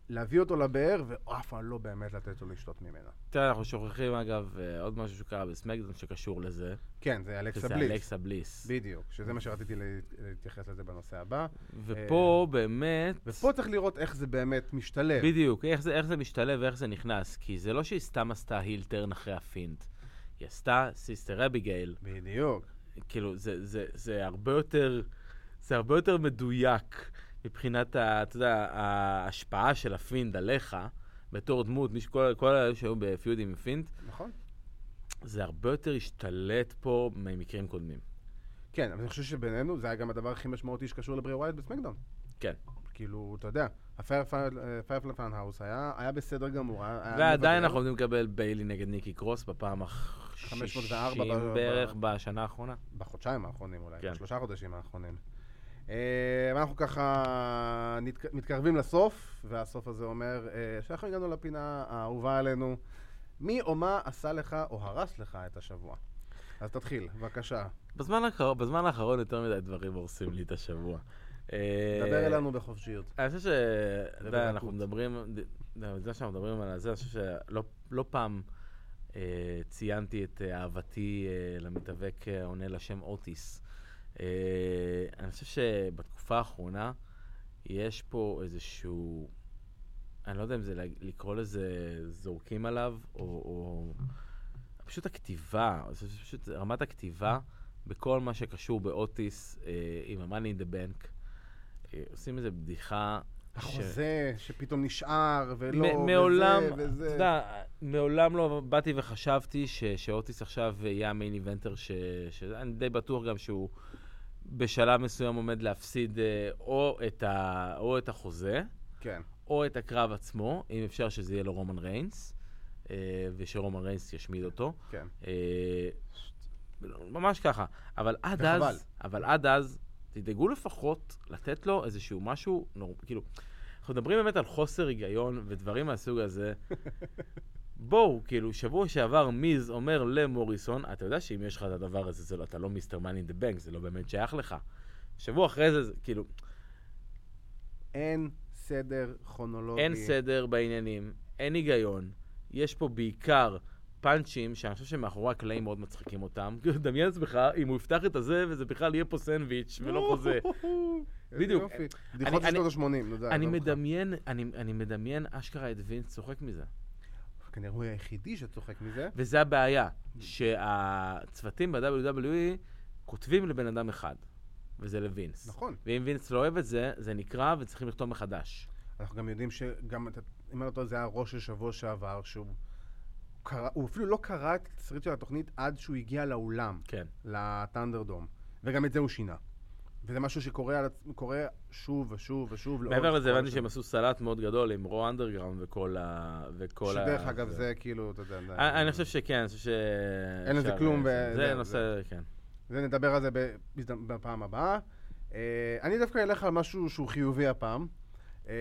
להביא אותו לבאר, ואף פעם לא באמת לתת לו לשתות ממנה.
תראה, אנחנו שוכחים אגב אה, עוד משהו שקרה בסמקדון שקשור לזה,
כן, זה אלכסה
שזה
בליס.
אלכסה בליס.
בדיוק, שזה מה שרציתי לה- להתייחס לזה בנושא הבא.
ופה באמת...
ופה צריך לראות איך זה באמת משתלב.
בדיוק, איך זה, איך זה משתלב ואיך זה נכנס, כי זה לא שהיא סתם עשתה heel turn אחרי ה Fiend. היא עשתה Sister Abigail,
בדיוק.
כאילו, זה, זה, זה הרבה יותר, זה הרבה יותר מדויק מבחינת, ה, אתה יודע, ההשפעה של ה Fiend עליך, בתור דמות, מי שכל כל האלה שהיו בפיודים עם Fiend,
נכון.
זה הרבה יותר השתלט פה ממקרים קודמים.
כן, אבל אני חושב שבינינו זה היה גם הדבר הכי משמעותי שקשור לבריי וויאט ב SmackDown.
כן.
כאילו, אתה יודע, ה Firefly Fun House היה היה בסדר גמור.
ועדיין. אנחנו עומדים לקבל ביילי נגד ניקי קרוס בפעם ה-60
504 ב-
בערך בשנה האחרונה.
בחודשיים האחרונים אולי,
כן.
בשלושה חודשים האחרונים. אה, ואנחנו ככה מתקרבים לסוף, והסוף הזה אומר אה, שאנחנו הגענו לפינה האהובה עלינו. מי או מה עשה לך או הרס לך את השבוע? אז תתחיל, בבקשה.
בזמן האחרון, בזמן האחרון יותר מדי דברים הורסים לי את השבוע. אה,
דבר אלינו בחופשיות.
אני חושב ש... אתה יודע. אנחנו מדברים, בזה שאנחנו מדברים על זה, אני חושב שלא לא פעם ציינתי את אה, אהבתי אה, למתאבק העונה לשם אוטיס. אה, אני חושב שבתקופה האחרונה יש פה איזשהו... אני לא יודע אם זה לקרוא לזה זורקים עליו, או, או פשוט הכתיבה, שפשוט רמת הכתיבה בכל מה שקשור באוטיס אה, עם ה-money in the bank, אה, עושים איזה בדיחה.
החוזה שפתאום נשאר, ולא,
מעולם,
וזה,
אתה
וזה.
יודע, מעולם לא באתי וחשבתי ש- שאוטיס עכשיו יהיה המיין איבנטר, ש- שאני די בטוח גם שהוא בשלב מסוים עומד להפסיד אה, או את, ה- או את החוזה,
כן.
או את הקרב עצמו, אם אפשר שזה יהיה לו רומן ריינס, אה, ושרומן ריינס ישמיד אותו.
כן.
אה, ממש ככה. אבל עד
וחבל.
אז, אבל עד אז, תדאגו לפחות לתת לו איזשהו משהו, נור... כאילו, אנחנו מדברים באמת על חוסר היגיון ודברים מהסוג הזה. *laughs* בואו, כאילו, שבוע שעבר מיז אומר למוריסון, אתה יודע שאם יש לך את הדבר הזה, זה לא, אתה לא Mr. Money in the Bank, זה לא באמת שייך לך. שבוע אחרי זה, זה כאילו,
אין סדר כרונולוגי.
אין סדר בעניינים, אין היגיון. יש פה בעיקר פאנצ'ים שאני חושב שמאחורי הקלעים מאוד מצחיקים אותם. *laughs* דמיין לעצמך אם הוא יפתח את הזה וזה בכלל יהיה פה סנדוויץ' ולא *laughs* חוזה. בדיוק.
בדיחות
אני-
משנות ה-80, נו די.
אני
אותך.
מדמיין, אני מדמיין אשכרה את וינס צוחק מזה.
כנראה הוא היחידי שצוחק מזה.
וזה הבעיה, שהצוותים ב-WWE כותבים לבן אדם אחד, וזה וינס.
נכון.
ואם וינס לא אוהב את זה, זה נקרע וצריכים לכתוב מחדש.
אנחנו גם יודעים שגם, אם אני לא טועה, זה היה Raw של שבוע שעבר, שהוא קרא, הוא אפילו לא קרא את התסריט של התוכנית עד שהוא הגיע לאולם,
כן.
ל ThunderDome. וגם את זה הוא שינה. וזה משהו שקורה על קורה שוב ושוב ושוב.
מעבר לזה, הבנתי. שהם עשו סלט מאוד גדול עם Raw Underground וכל ה... וכל ה...
שדרך אגב, זה כאילו, אתה יודע...
אני אני חושב שכן, אני חושב ש...
אין לזה כלום,
אה, זה נושא, כן.
זה נדבר על זה בפעם הבאה. אה, אני דווקא אלך על משהו שהוא חיובי הפעם. אה,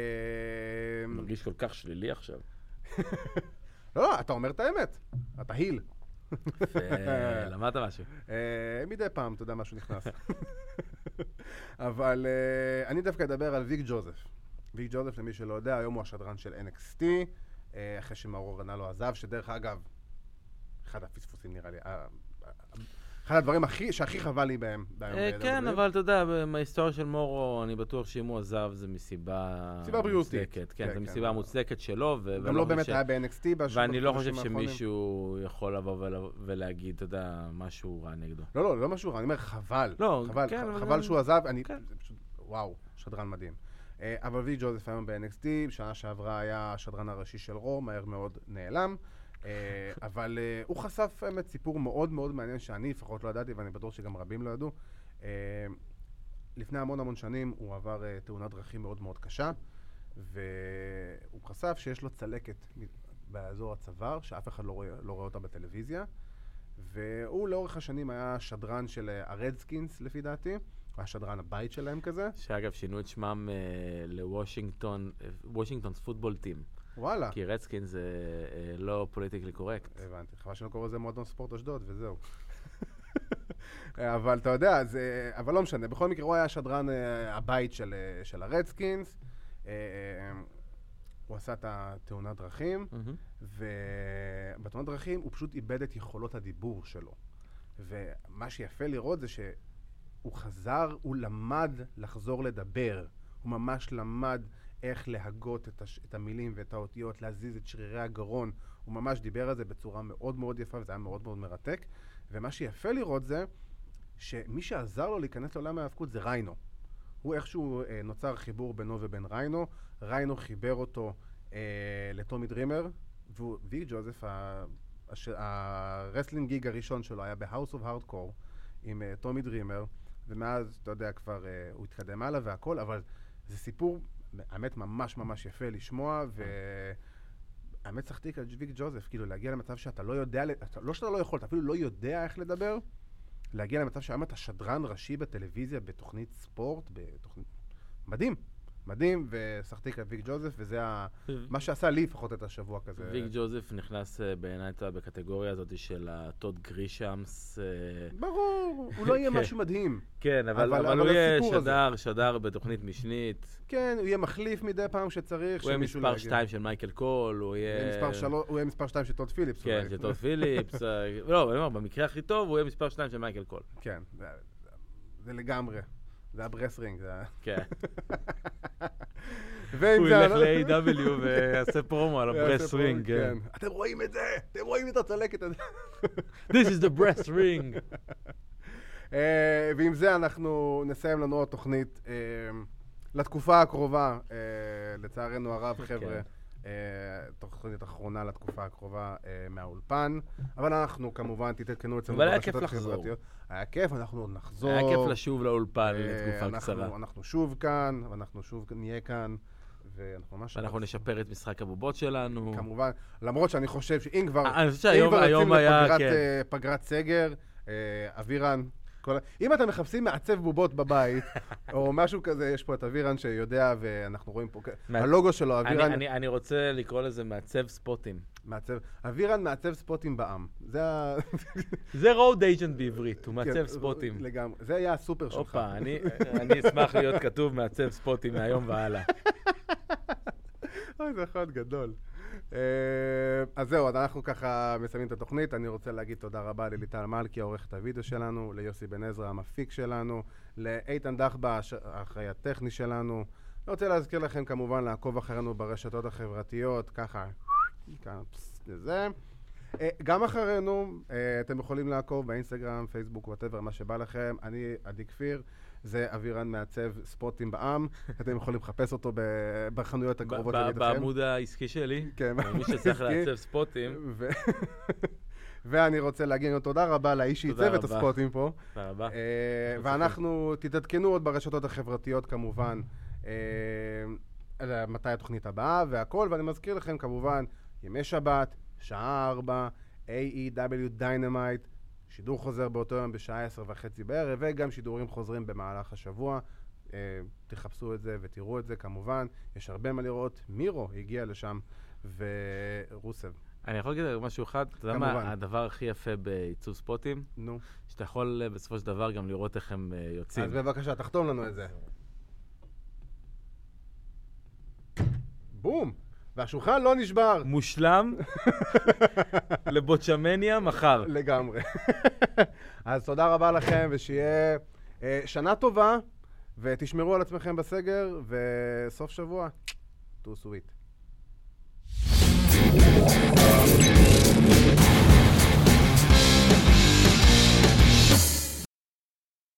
מרגיש כל כך שלילי עכשיו.
לא, *laughs* לא, אתה אומר את האמת. אתה היל.
למדת משהו.
אה, מדי פעם, אתה יודע, משהו נכנס. אבל אה, אני דווקא אדבר על ויק ג'וזף. ויק ג'וזף, למי שלא יודע, היום הוא השדרן של NXT, אה, אחרי שמאור רנלו עזב, שדרך אגב, אחד הפספוסים נראה לי, אחד הדברים הכי, שהכי חבל לי בהם.
אה, כן. אבל אתה יודע, מההיסטוריה של מורו, אני בטוח שאם הוא עזב זה מסיבה...
מסיבה בריאותית.
כן,
כן,
זה
כן.
מסיבה מוצדקת שלו.
גם לא באמת
ש-
היה ב-NXT
ואני לא חושב. שמישהו יכול לבוא ול- ולהגיד, אתה יודע, משהו רע נגדו.
לא, לא, לא משהו רע, אני אומר חבל.
לא,
חבל,
כן,
חבל שהוא עזב, אני...
כן.
פשוט, וואו, שדרן מדהים. אה, אבל ויק ג'וזף היום ב-NXT, בשנה שעברה היה השדרן הראשי של רו, מהר מאוד נעלם. אה, אבל אה, הוא חשף באמת סיפור מאוד מאוד מעניין שאני לפחות לא ידעתי, ואני בטוח שגם רבים לא ידעו. אה, לפני המון המון שנים הוא עבר אה, תאונת דרכים מאוד מאוד קשה, והוא חשף שיש לו צלקת באזור הצוואר, שאף אחד לא רואה, לא רואה אותה בטלוויזיה. והוא לאורך השנים היה שדרן של הרדסקינס לפי דעתי, הוא היה שדרן הבית שלהם כזה.
שאגב, שינו את שמם אה, לוושינגטון, אה, Washington Football Team.
וואלה.
כי Redskin זה אה, לא politically correct.
הבנתי, חבל שלא קורא לזה מועדון ספורט אשדוד וזהו. אבל אתה יודע, זה, אבל לא משנה, בכל מקרה הוא היה שדרן אה, הבית של, אה, של ה Redskins. אה, אה, הוא עשה את התאונת דרכים,
מהמם.
ובתאונת דרכים הוא פשוט איבד את יכולות הדיבור שלו. ומה שיפה לראות זה שהוא חזר, הוא למד לחזור לדבר. הוא ממש למד איך להגות את, הש... את המילים ואת האותיות, להזיז את שרירי הגרון. הוא ממש דיבר על זה בצורה מאוד מאוד יפה, וזה היה מאוד מאוד מרתק. ומה שיפה לראות זה שמי שעזר לו להיכנס לעולם ההאבקות זה ריינו. הוא איכשהו אה, נוצר חיבור בינו ובין ריינו, ריינו חיבר אותו אה, לטומי דרימר, וויק ג'וזף, ה- הש- ה wrestling gig הראשון שלו היה ב-House of Hardcore עם אה, טומי דרימר, ומאז, אתה יודע, כבר אה, הוא התקדם הלאה והכל, אבל זה סיפור, האמת, ממש ממש יפה לשמוע, והאמת, צחקתי על ויק ג'וזף, כאילו להגיע למצב שאתה לא יודע, לא שאתה לא יכול, אתה אפילו לא יודע איך לדבר, להגיע למצב שהיום אתה שדרן ראשי בטלוויזיה, בתוכנית ספורט, בתוכנית... מדהים, מדהים, וצחקתי על ויק ג'וזף, וזה ה... *laughs* מה שעשה לי לפחות את השבוע כזה.
ויק ג'וזף נכנס אה, בעיניי בקטגוריה הזאת של הטוד גרישאמס. אה,
ברור, הוא לא יהיה
כן.
משהו מדהים.
כן, אבל,
אבל-
אבל, הוא יהיה
הסיפור הזה.
שדר, שדר בתוכנית משנית.
כן, הוא יהיה מחליף מדי פעם שצריך.
הוא יהיה מספר
לא יגיע.
2 של מייקל קול, הוא יהיה...
הוא יהיה מספר 2 של טוד פיליפס.
כן. של טוד פיליפס. אה, לא, אני אומר, במקרה הכי טוב הוא יהיה מספר 2 של מייקל קול.
כן, זה- זה לגמרי. זה ה brass ring. זה ה-
כן. *laughs* הוא ילך ל- AEW ויעשה פרומו על *laughs*
יעשה
ה brass
פה-
ring. כן.
כן. אתם רואים את זה? אתם רואים את הצלקת הזאת? *laughs*
This is the brass ring.
אה, ועם זה אנחנו נסיים לנו עוד תוכנית אה, לתקופה הקרובה, אה, לצערנו הרב, חבר'ה.
כן.
אה, תוכנית אחרונה לתקופה הקרובה אה, מהאולפן, אבל אנחנו כמובן תתעדכנו אצלנו
אבל היה כיף
ברשתות
לחזור.
החברתיות. היה כיף, אנחנו עוד נחזור.
היה כיף לשוב לאולפן
אה,
לתקופה
אנחנו-
קצרה.
אנחנו שוב כאן, ואנחנו שוב נהיה כאן, ואנחנו ממש...
ואנחנו נשפר את משחק הבובות שלנו.
כמובן, למרות שאני חושב שאם כבר...
אני חושב
אם
שהיום
כבר
היום
יוצאים
היה,
לפגרת,
כן.
סגר, אבירן, כל... ה- אם אתם מחפשים מעצב בובות בבית, *laughs* או משהו כזה, יש פה את אבירן שיודע, ואנחנו רואים פה, הלוגו שלו,
אני-
אבירן
אני- אני רוצה לקרוא לזה מעצב ספוטים.
מעצב, אבירן מעצב ספוטים בעם. זה ה... *laughs*
זה רוד אייג'נט בעברית, הוא מעצב
כן,
ספוטים.
לגמרי. זה היה הסופר שלך.
הופה, אני אני אשמח להיות כתוב מעצב ספוטים מהיום והלאה. *laughs*
אוי, זה אחד גדול. אה, אז זהו, אז אנחנו ככה מסיימים את התוכנית. אני רוצה להגיד תודה רבה לליטל מלכי, עורכת הוידאו שלנו, ליוסי בן עזרא, המפיק שלנו, לאיתן דחבש, האחראי הטכני שלנו. אני רוצה להזכיר לכם כמובן לעקוב אחרינו ברשתות החברתיות, ככה, כאן, פס, לזה. אה, גם אחרינו, אה, אתם יכולים לעקוב באינסטגרם, פייסבוק, וואטאבר, מה שבא לכם. אני עדי כפיר, זה אבירן מעצב ספוטים בעם. *laughs* אתם יכולים לחפש אותו בחנויות הקרובות לביתכם.
בעמוד העסקי שלי,
כן,
מי שצריך. *laughs* לעצב ספוטים, *laughs*
ואני רוצה להגיד לו תודה רבה לאיש שעיצב את. הספוטים פה.
תודה רבה.
אה, ואנחנו, תתעדכנו עוד ברשתות החברתיות כמובן, אה, מתי התוכנית הבאה והכל, ואני מזכיר לכם כמובן, ימי שבת, שעה 4, AEW Dynamite, שידור חוזר באותו יום בשעה 10 וחצי בערב, וגם שידורים חוזרים במהלך השבוע. אה, תחפשו את זה ותראו את זה כמובן, יש הרבה מה לראות. מירו הגיע לשם, ורוסב,
אני יכול להגיד משהו אחד, אתה יודע מה. הדבר הכי יפה בעיצוב ספוטים?
נו.
שאתה יכול אה, בסופו של דבר גם לראות איך הם אה, יוצאים.
אז בבקשה, תחתום לנו את זה. בום! והשולחן לא נשבר.
מושלם *laughs* לבוצ'מניה מחר.
לגמרי. *laughs* אז תודה רבה לכם, ושיהיה אה, שנה טובה, ותשמרו על עצמכם בסגר, וסוף שבוע, טו סוויט.